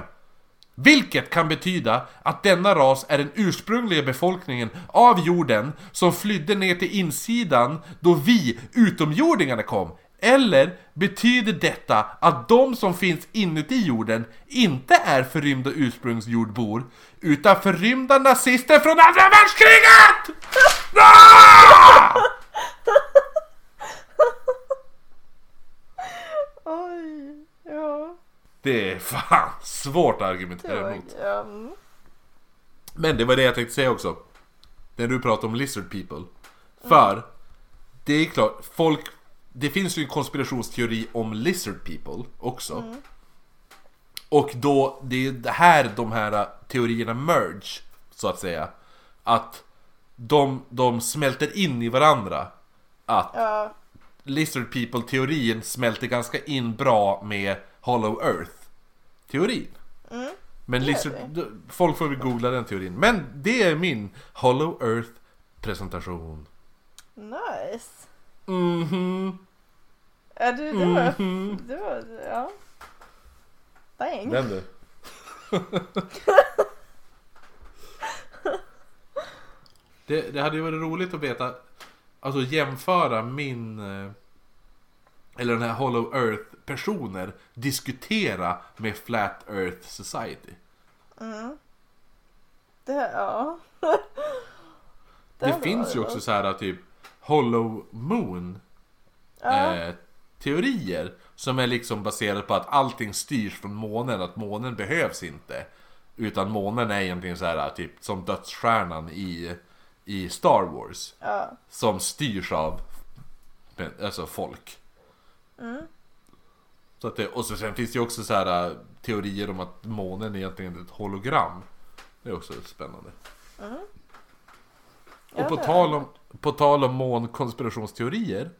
Vilket kan betyda att denna ras är den ursprungliga befolkningen av jorden som flydde ner till insidan då vi, utomjordingarna, kom. Eller betyder detta att de som finns inuti jorden inte är förrymda ursprungsjordbor utan förrymda nazister från andra världskriget? Ah! Oj, ja. Det är fan svårt att argumentera emot. Men det var det jag tänkte säga också. När du pratar om lizard people. För, det är klart, folk... Det finns ju en konspirationsteori om lizard people också. Och då, det är det här de här teorierna merge, så att säga. Att de, de smälter in i varandra. Att Ja, lizard people-teorin smälter ganska in bra med Hollow Earth-teorin. Men gör lizard, folk får väl googla den teorin. Men det är min Hollow Earth-presentation. nice. Mhm. Ja, du, det var... Mhm. Det var... Ja. Dang. Den du. det, det hade ju varit roligt att veta, alltså jämföra min, eh, eller den här Hollow Earth-personer, diskutera med Flat Earth Society. Det, ja. Det, hade finns varit ju också så här typ Hollow Moon Ja. eh, teorier som är liksom baserade på att allting styrs från månen, att månen behövs inte. Utan månen är egentligen så här typ som dödsstjärnan i, i Star Wars. Ja. Som styrs av alltså folk. Så att det, och så sen finns det ju också så här teorier om att månen är egentligen ett hologram. Det är också spännande. Ja, Och på tal, om, på tal om månkonspirationsteorier.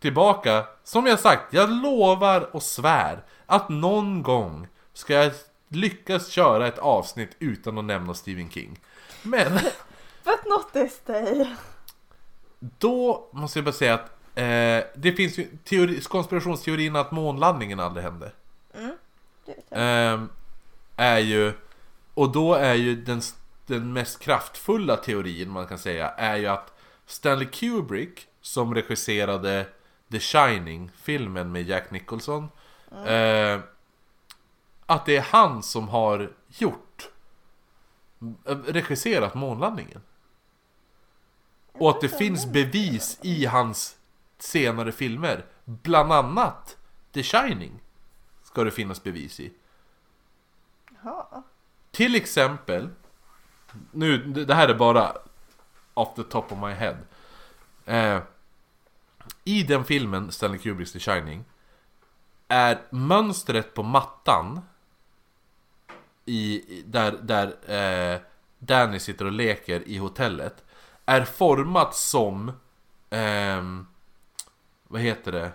Tillbaka, som jag sagt, jag lovar och svär att någon gång ska jag lyckas köra ett avsnitt utan att nämna Stephen King. Men But not this day. då måste jag bara säga att eh, det finns ju teori, konspirationsteorin att månlandningen aldrig hände. Jag. Ehm, är ju, och då är ju den, den mest kraftfulla teorin man kan säga är ju att Stanley Kubrick som regisserade The Shining, filmen med Jack Nicholson. eh, att det är han som har gjort, eh, regisserat månlandningen. Och att det finns bevis i hans senare filmer. Bland annat The Shining. Ska det finnas bevis i. Till exempel, nu, det här är bara off the top of my head. Eh, I den filmen, Stanley Kubricks The Shining, är mönstret på mattan i, där, där eh, Danny sitter och leker i hotellet är format som eh, vad heter det?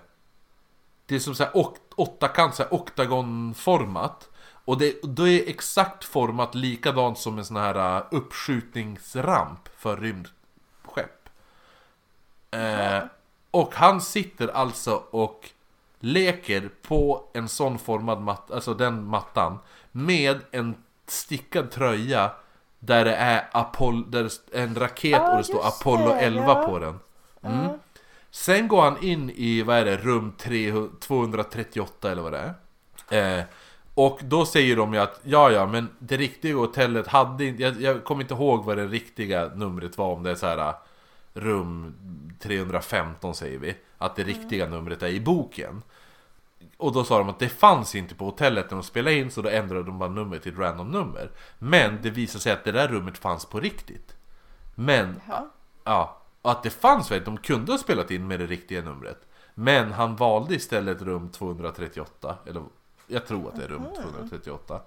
Det är som så här åttakant, så här oktagonformat. Och det, då är exakt format likadant som en sån här uh, uppskjutningsramp för rymdskepp. Eh, och han sitter alltså och leker på en sån formad matta, alltså den mattan, med en stickad tröja där det är Apollo, där det är en raket Ja, och det står Apollo det, 11 ja. på den. Mm. Sen går han in i, vad är det, rum 300 238 eller vad det är. Eh, och då säger de ju att, ja ja men det riktiga hotellet hade inte, jag, jag kommer inte ihåg vad det riktiga numret var, om det är så här rum 315 säger vi. Att det riktiga numret är i boken. Och då sa de att det fanns inte på hotellet när de spelade in så då ändrade de bara numret till ett random nummer. Men det visade sig att det där rummet fanns på riktigt. Men Jaha. Ja, att det fanns väl, de kunde ha spelat in med det riktiga numret. Men han valde istället rum 238, eller Jag tror att det är rum 238.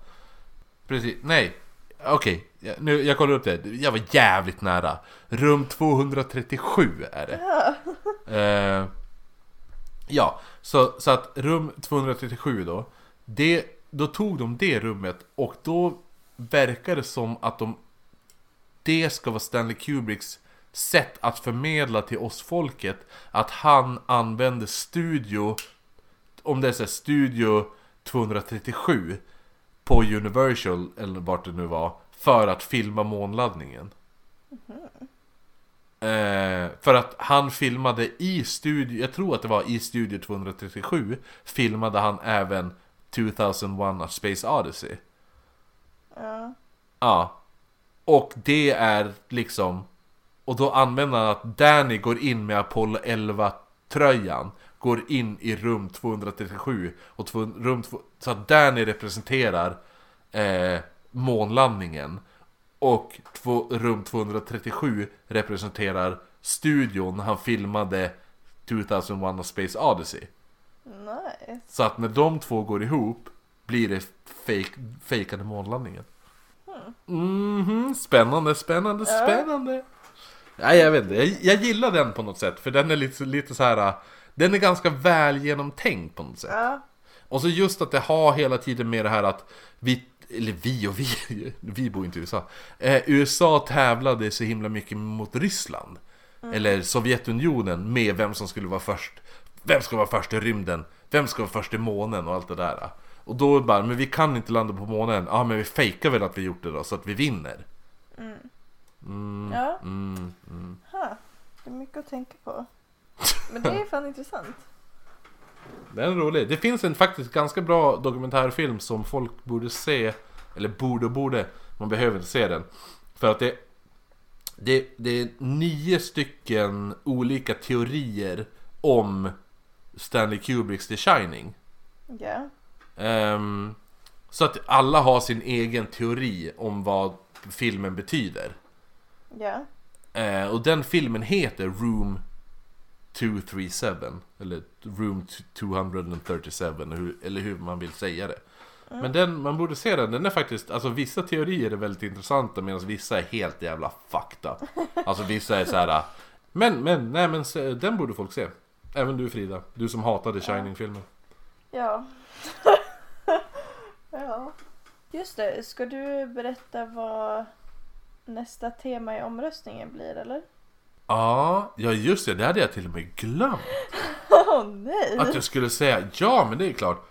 Precis, nej. Okej, jag- nu, jag kollar upp det. Jag var jävligt nära. Rum 237 är det. Eh, ja, så, så att rum 237 då. Det, då tog de det rummet och då verkar det som att de det ska vara Stanley Kubricks sätt att förmedla till oss folket att han använde studio, om det är så här, studio 237 på Universal, eller vart det nu var, för att filma månladdningen. Eh, för att han filmade i studio, jag tror att det var i studio 237, filmade han även 2001 A Space Odyssey. Ja. Ja. Och det är liksom... Och då använder han att Danny går in med Apollo 11 tröjan Går in i rum 237 och två, rum två, Så att Danny representerar eh, månlandningen Och två, rum 237 representerar studion han filmade 2001 A Space Odyssey Nice. Så att när de två går ihop blir det fake, fejkade månlandningen. Mhm, spännande, spännande, Ja. spännande. Nej, jag vet inte. Jag, jag gillar den på något sätt. För den är lite, lite så här. Den är ganska väl genomtänkt på något sätt. Ja. Och så just att det har hela tiden med det här att vi, eller vi och vi, vi bor inte i USA. Eh, USA tävlade så himla mycket mot Ryssland. Eller Sovjetunionen med vem som skulle vara först. Vem ska vara först i rymden? Vem ska vara först i månen och allt det där. Och då bara, men vi kan inte landa på månen. Ja men vi fejkar väl att vi gjort det då så att vi vinner. Ja. Mm, mm. Ha. Det är mycket att tänka på. Men det är fan intressant. Den är rolig. Det finns en faktiskt ganska bra dokumentärfilm som folk borde se. Eller borde och borde. Man behöver inte se den. För att det, det, det är nio stycken olika teorier om Stanley Kubricks The Shining. Ja. Ehm, så att alla har sin egen teori om vad filmen betyder. Ja. Eh, och den filmen heter Room 237 Eller Room 237 hur, Eller hur man vill säga det Men den, man borde se den, den är faktiskt Alltså vissa teorier är väldigt intressanta medan vissa är helt jävla fucked up Alltså vissa är så här. Men, men, nej men den borde folk se Även du Frida, du som hatade Shining-filmen Ja. ja. Just det, ska du berätta vad nästa tema i omröstningen blir eller? Ja, ja just det, det hade jag till och med glömt Åh nej! Att jag skulle säga ja, men det är klart.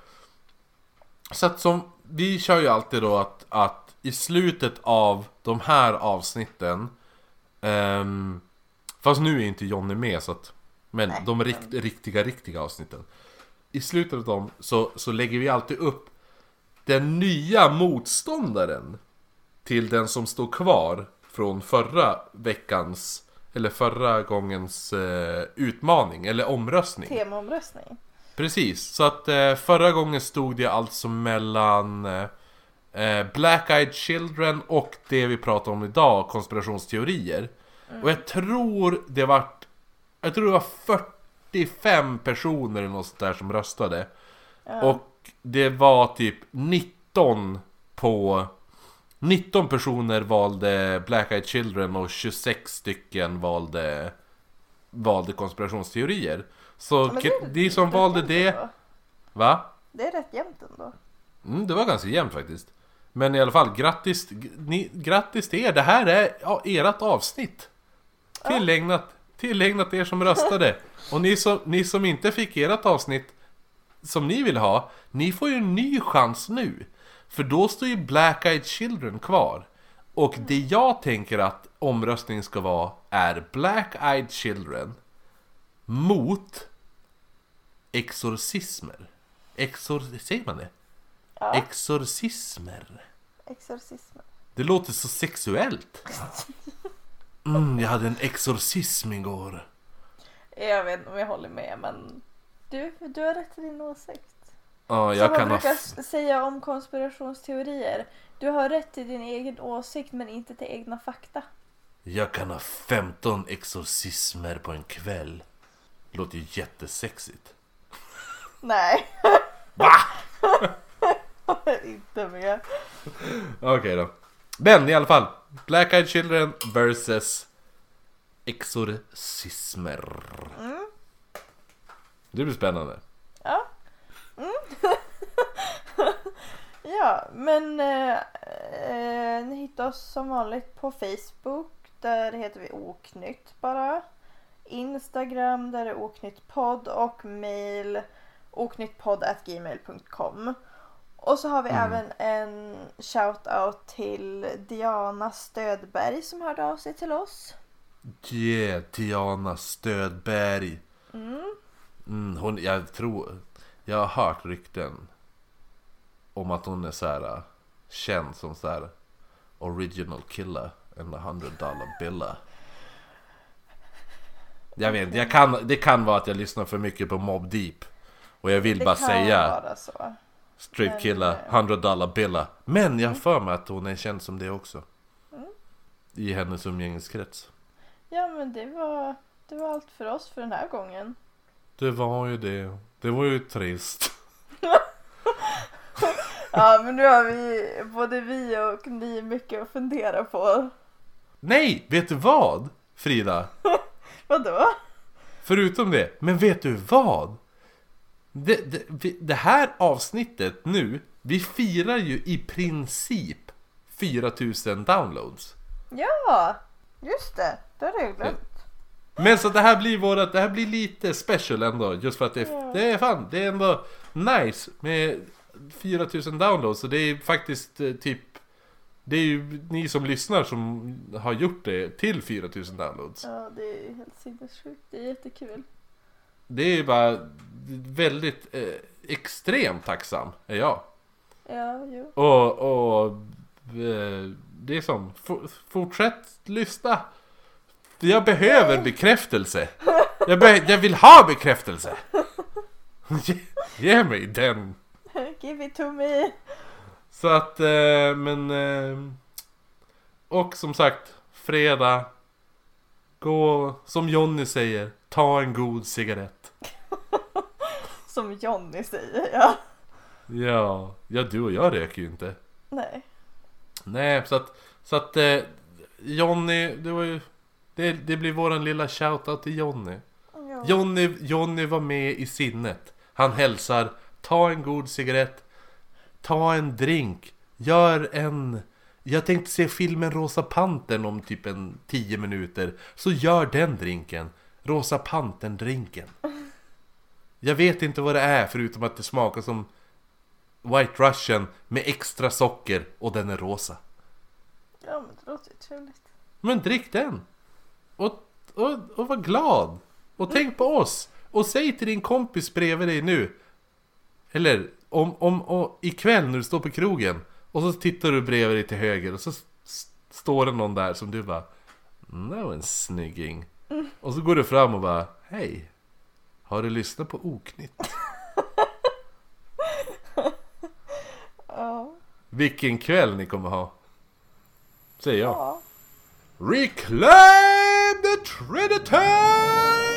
Så att som, vi kör ju alltid då att, att i slutet av de här avsnitten ehm, Fast nu är inte Jonny med så att Men Nej, de rikt, riktiga, riktiga avsnitten I slutet av dem så, så lägger vi alltid upp Den nya motståndaren Till den som står kvar från förra veckans Eller förra gångens eh, utmaning eller omröstning Temaomröstning. Precis, så att eh, förra gången stod det alltså mellan eh, eh, Black Eyed Children och det vi pratar om idag, konspirationsteorier. Och jag tror det var Jag tror det var 45 personer eller något sånt där som röstade. Och det var typ 19 på 19 personer valde Black Eyed Children och 26 stycken valde Valde konspirationsteorier. Så Ja, det, ni som rätt valde det, ändå. va? Det är rätt jämnt ändå. Mm, det var ganska jämnt faktiskt. Men i alla fall, grattis, ni, grattis till er. Det här är ja, ert avsnitt. Tillägnat, tillägnat er som röstade. Och ni som, ni som inte fick ert avsnitt som ni vill ha, ni får ju en ny chans nu. För då står ju Black Eyed Children kvar. Och det jag tänker att omröstningen ska vara är Black Eyed Children mot exorcismer. Exor... Säger man det? Ja. Exorcismer. Exorcismen. Det låter så sexuellt. Mm, jag hade en exorcism igår. Jag vet inte om jag håller med men du, du har rätt i din åsikt. Ja, Som jag man kan ha... brukar s- säga om konspirationsteorier. Du har rätt i din egen åsikt men inte till egna fakta. Jag kan ha 15 exorcismer på en kväll. Låter ju jättesexigt. Nej. Va? Inte med. Okej då. Men i alla fall. Black Eyed Children versus Exorcismer. Det blir spännande. Ja. Mm. ja, men eh, eh, ni hittar oss som vanligt på Facebook. Där heter vi Oknytt bara. Instagram där är oknyttpodd och mail oknyttpodd.gmail.com. Och så har vi även en shout-out till Diana Stödberg som hörde av sig till oss. Yeah, Diana Stödberg. Mm, hon, jag tror, jag har hört rykten om att hon är så här äh, känd som så här original killer and a hundred dollar billa. Jag vet jag kan, det kan vara att jag lyssnar för mycket på Mob Deep. Och jag vill Det bara kan säga vara så. straight men, killer, eh, hundred dollar billa. Men jag har för mig att hon är känd som det också. Mm. I hennes umgängeskrets. Ja men det var, det var allt för oss för den här gången. Det var ju det. Det var ju trist. Ja men nu har vi, både vi och ni mycket att fundera på. Nej, vet du vad? Frida? Vadå? Förutom det, men vet du vad? Det, det, det här avsnittet nu, vi firar ju i princip 4000 downloads. Ja, just det. Det har jag glömt. Men så det här blir vårat, det här blir lite special ändå, just för att det, det är fan, det är ändå nice med 4000 downloads. Så det är faktiskt eh, typ, det är ju ni som lyssnar som har gjort det till 4000 downloads. Ja, det är helt sinnessjukt. Det är jättekul. Det är bara väldigt eh, extremt tacksam är jag. Ja, jo. Och, och eh, det är som, for, fortsätt lyssna. Jag behöver bekräftelse. Jag, be, jag vill ha bekräftelse. Ge, ge mig den. Give it to me. Så att, eh, men... Eh, och som sagt, fredag. Gå, som Jonny säger, ta en god cigarett. Som Jonny säger, ja. Ja, ja du och jag röker ju inte. Nej. Nej, så att, så att eh, Jonny, det var ju... Det, det blir våran lilla shoutout till Jonny. Ja. Jonny, Jonny var med i sinnet. Han hälsar, ta en god cigarett, ta en drink, gör en... Jag tänkte se filmen Rosa Pantern om typ en 10 minuter. Så gör den drinken. Rosa Pantern-drinken. Jag vet inte vad det är förutom att det smakar som White Russian med extra socker och den är rosa. Ja, men det låter ju trevligt. Men drick den! Och, och, och var glad! Och tänk på oss! Och säg till din kompis bredvid dig nu Eller om, om, om ikväll när du står på krogen Och så tittar du bredvid dig till höger och så står det någon där som du bara "Mm, Det var en snygging Och så går du fram och bara Hej! Har du lyssnat på Oknytt? Ja. Vilken kväll ni kommer ha! Säger jag Ja. Reclaim! Trinity!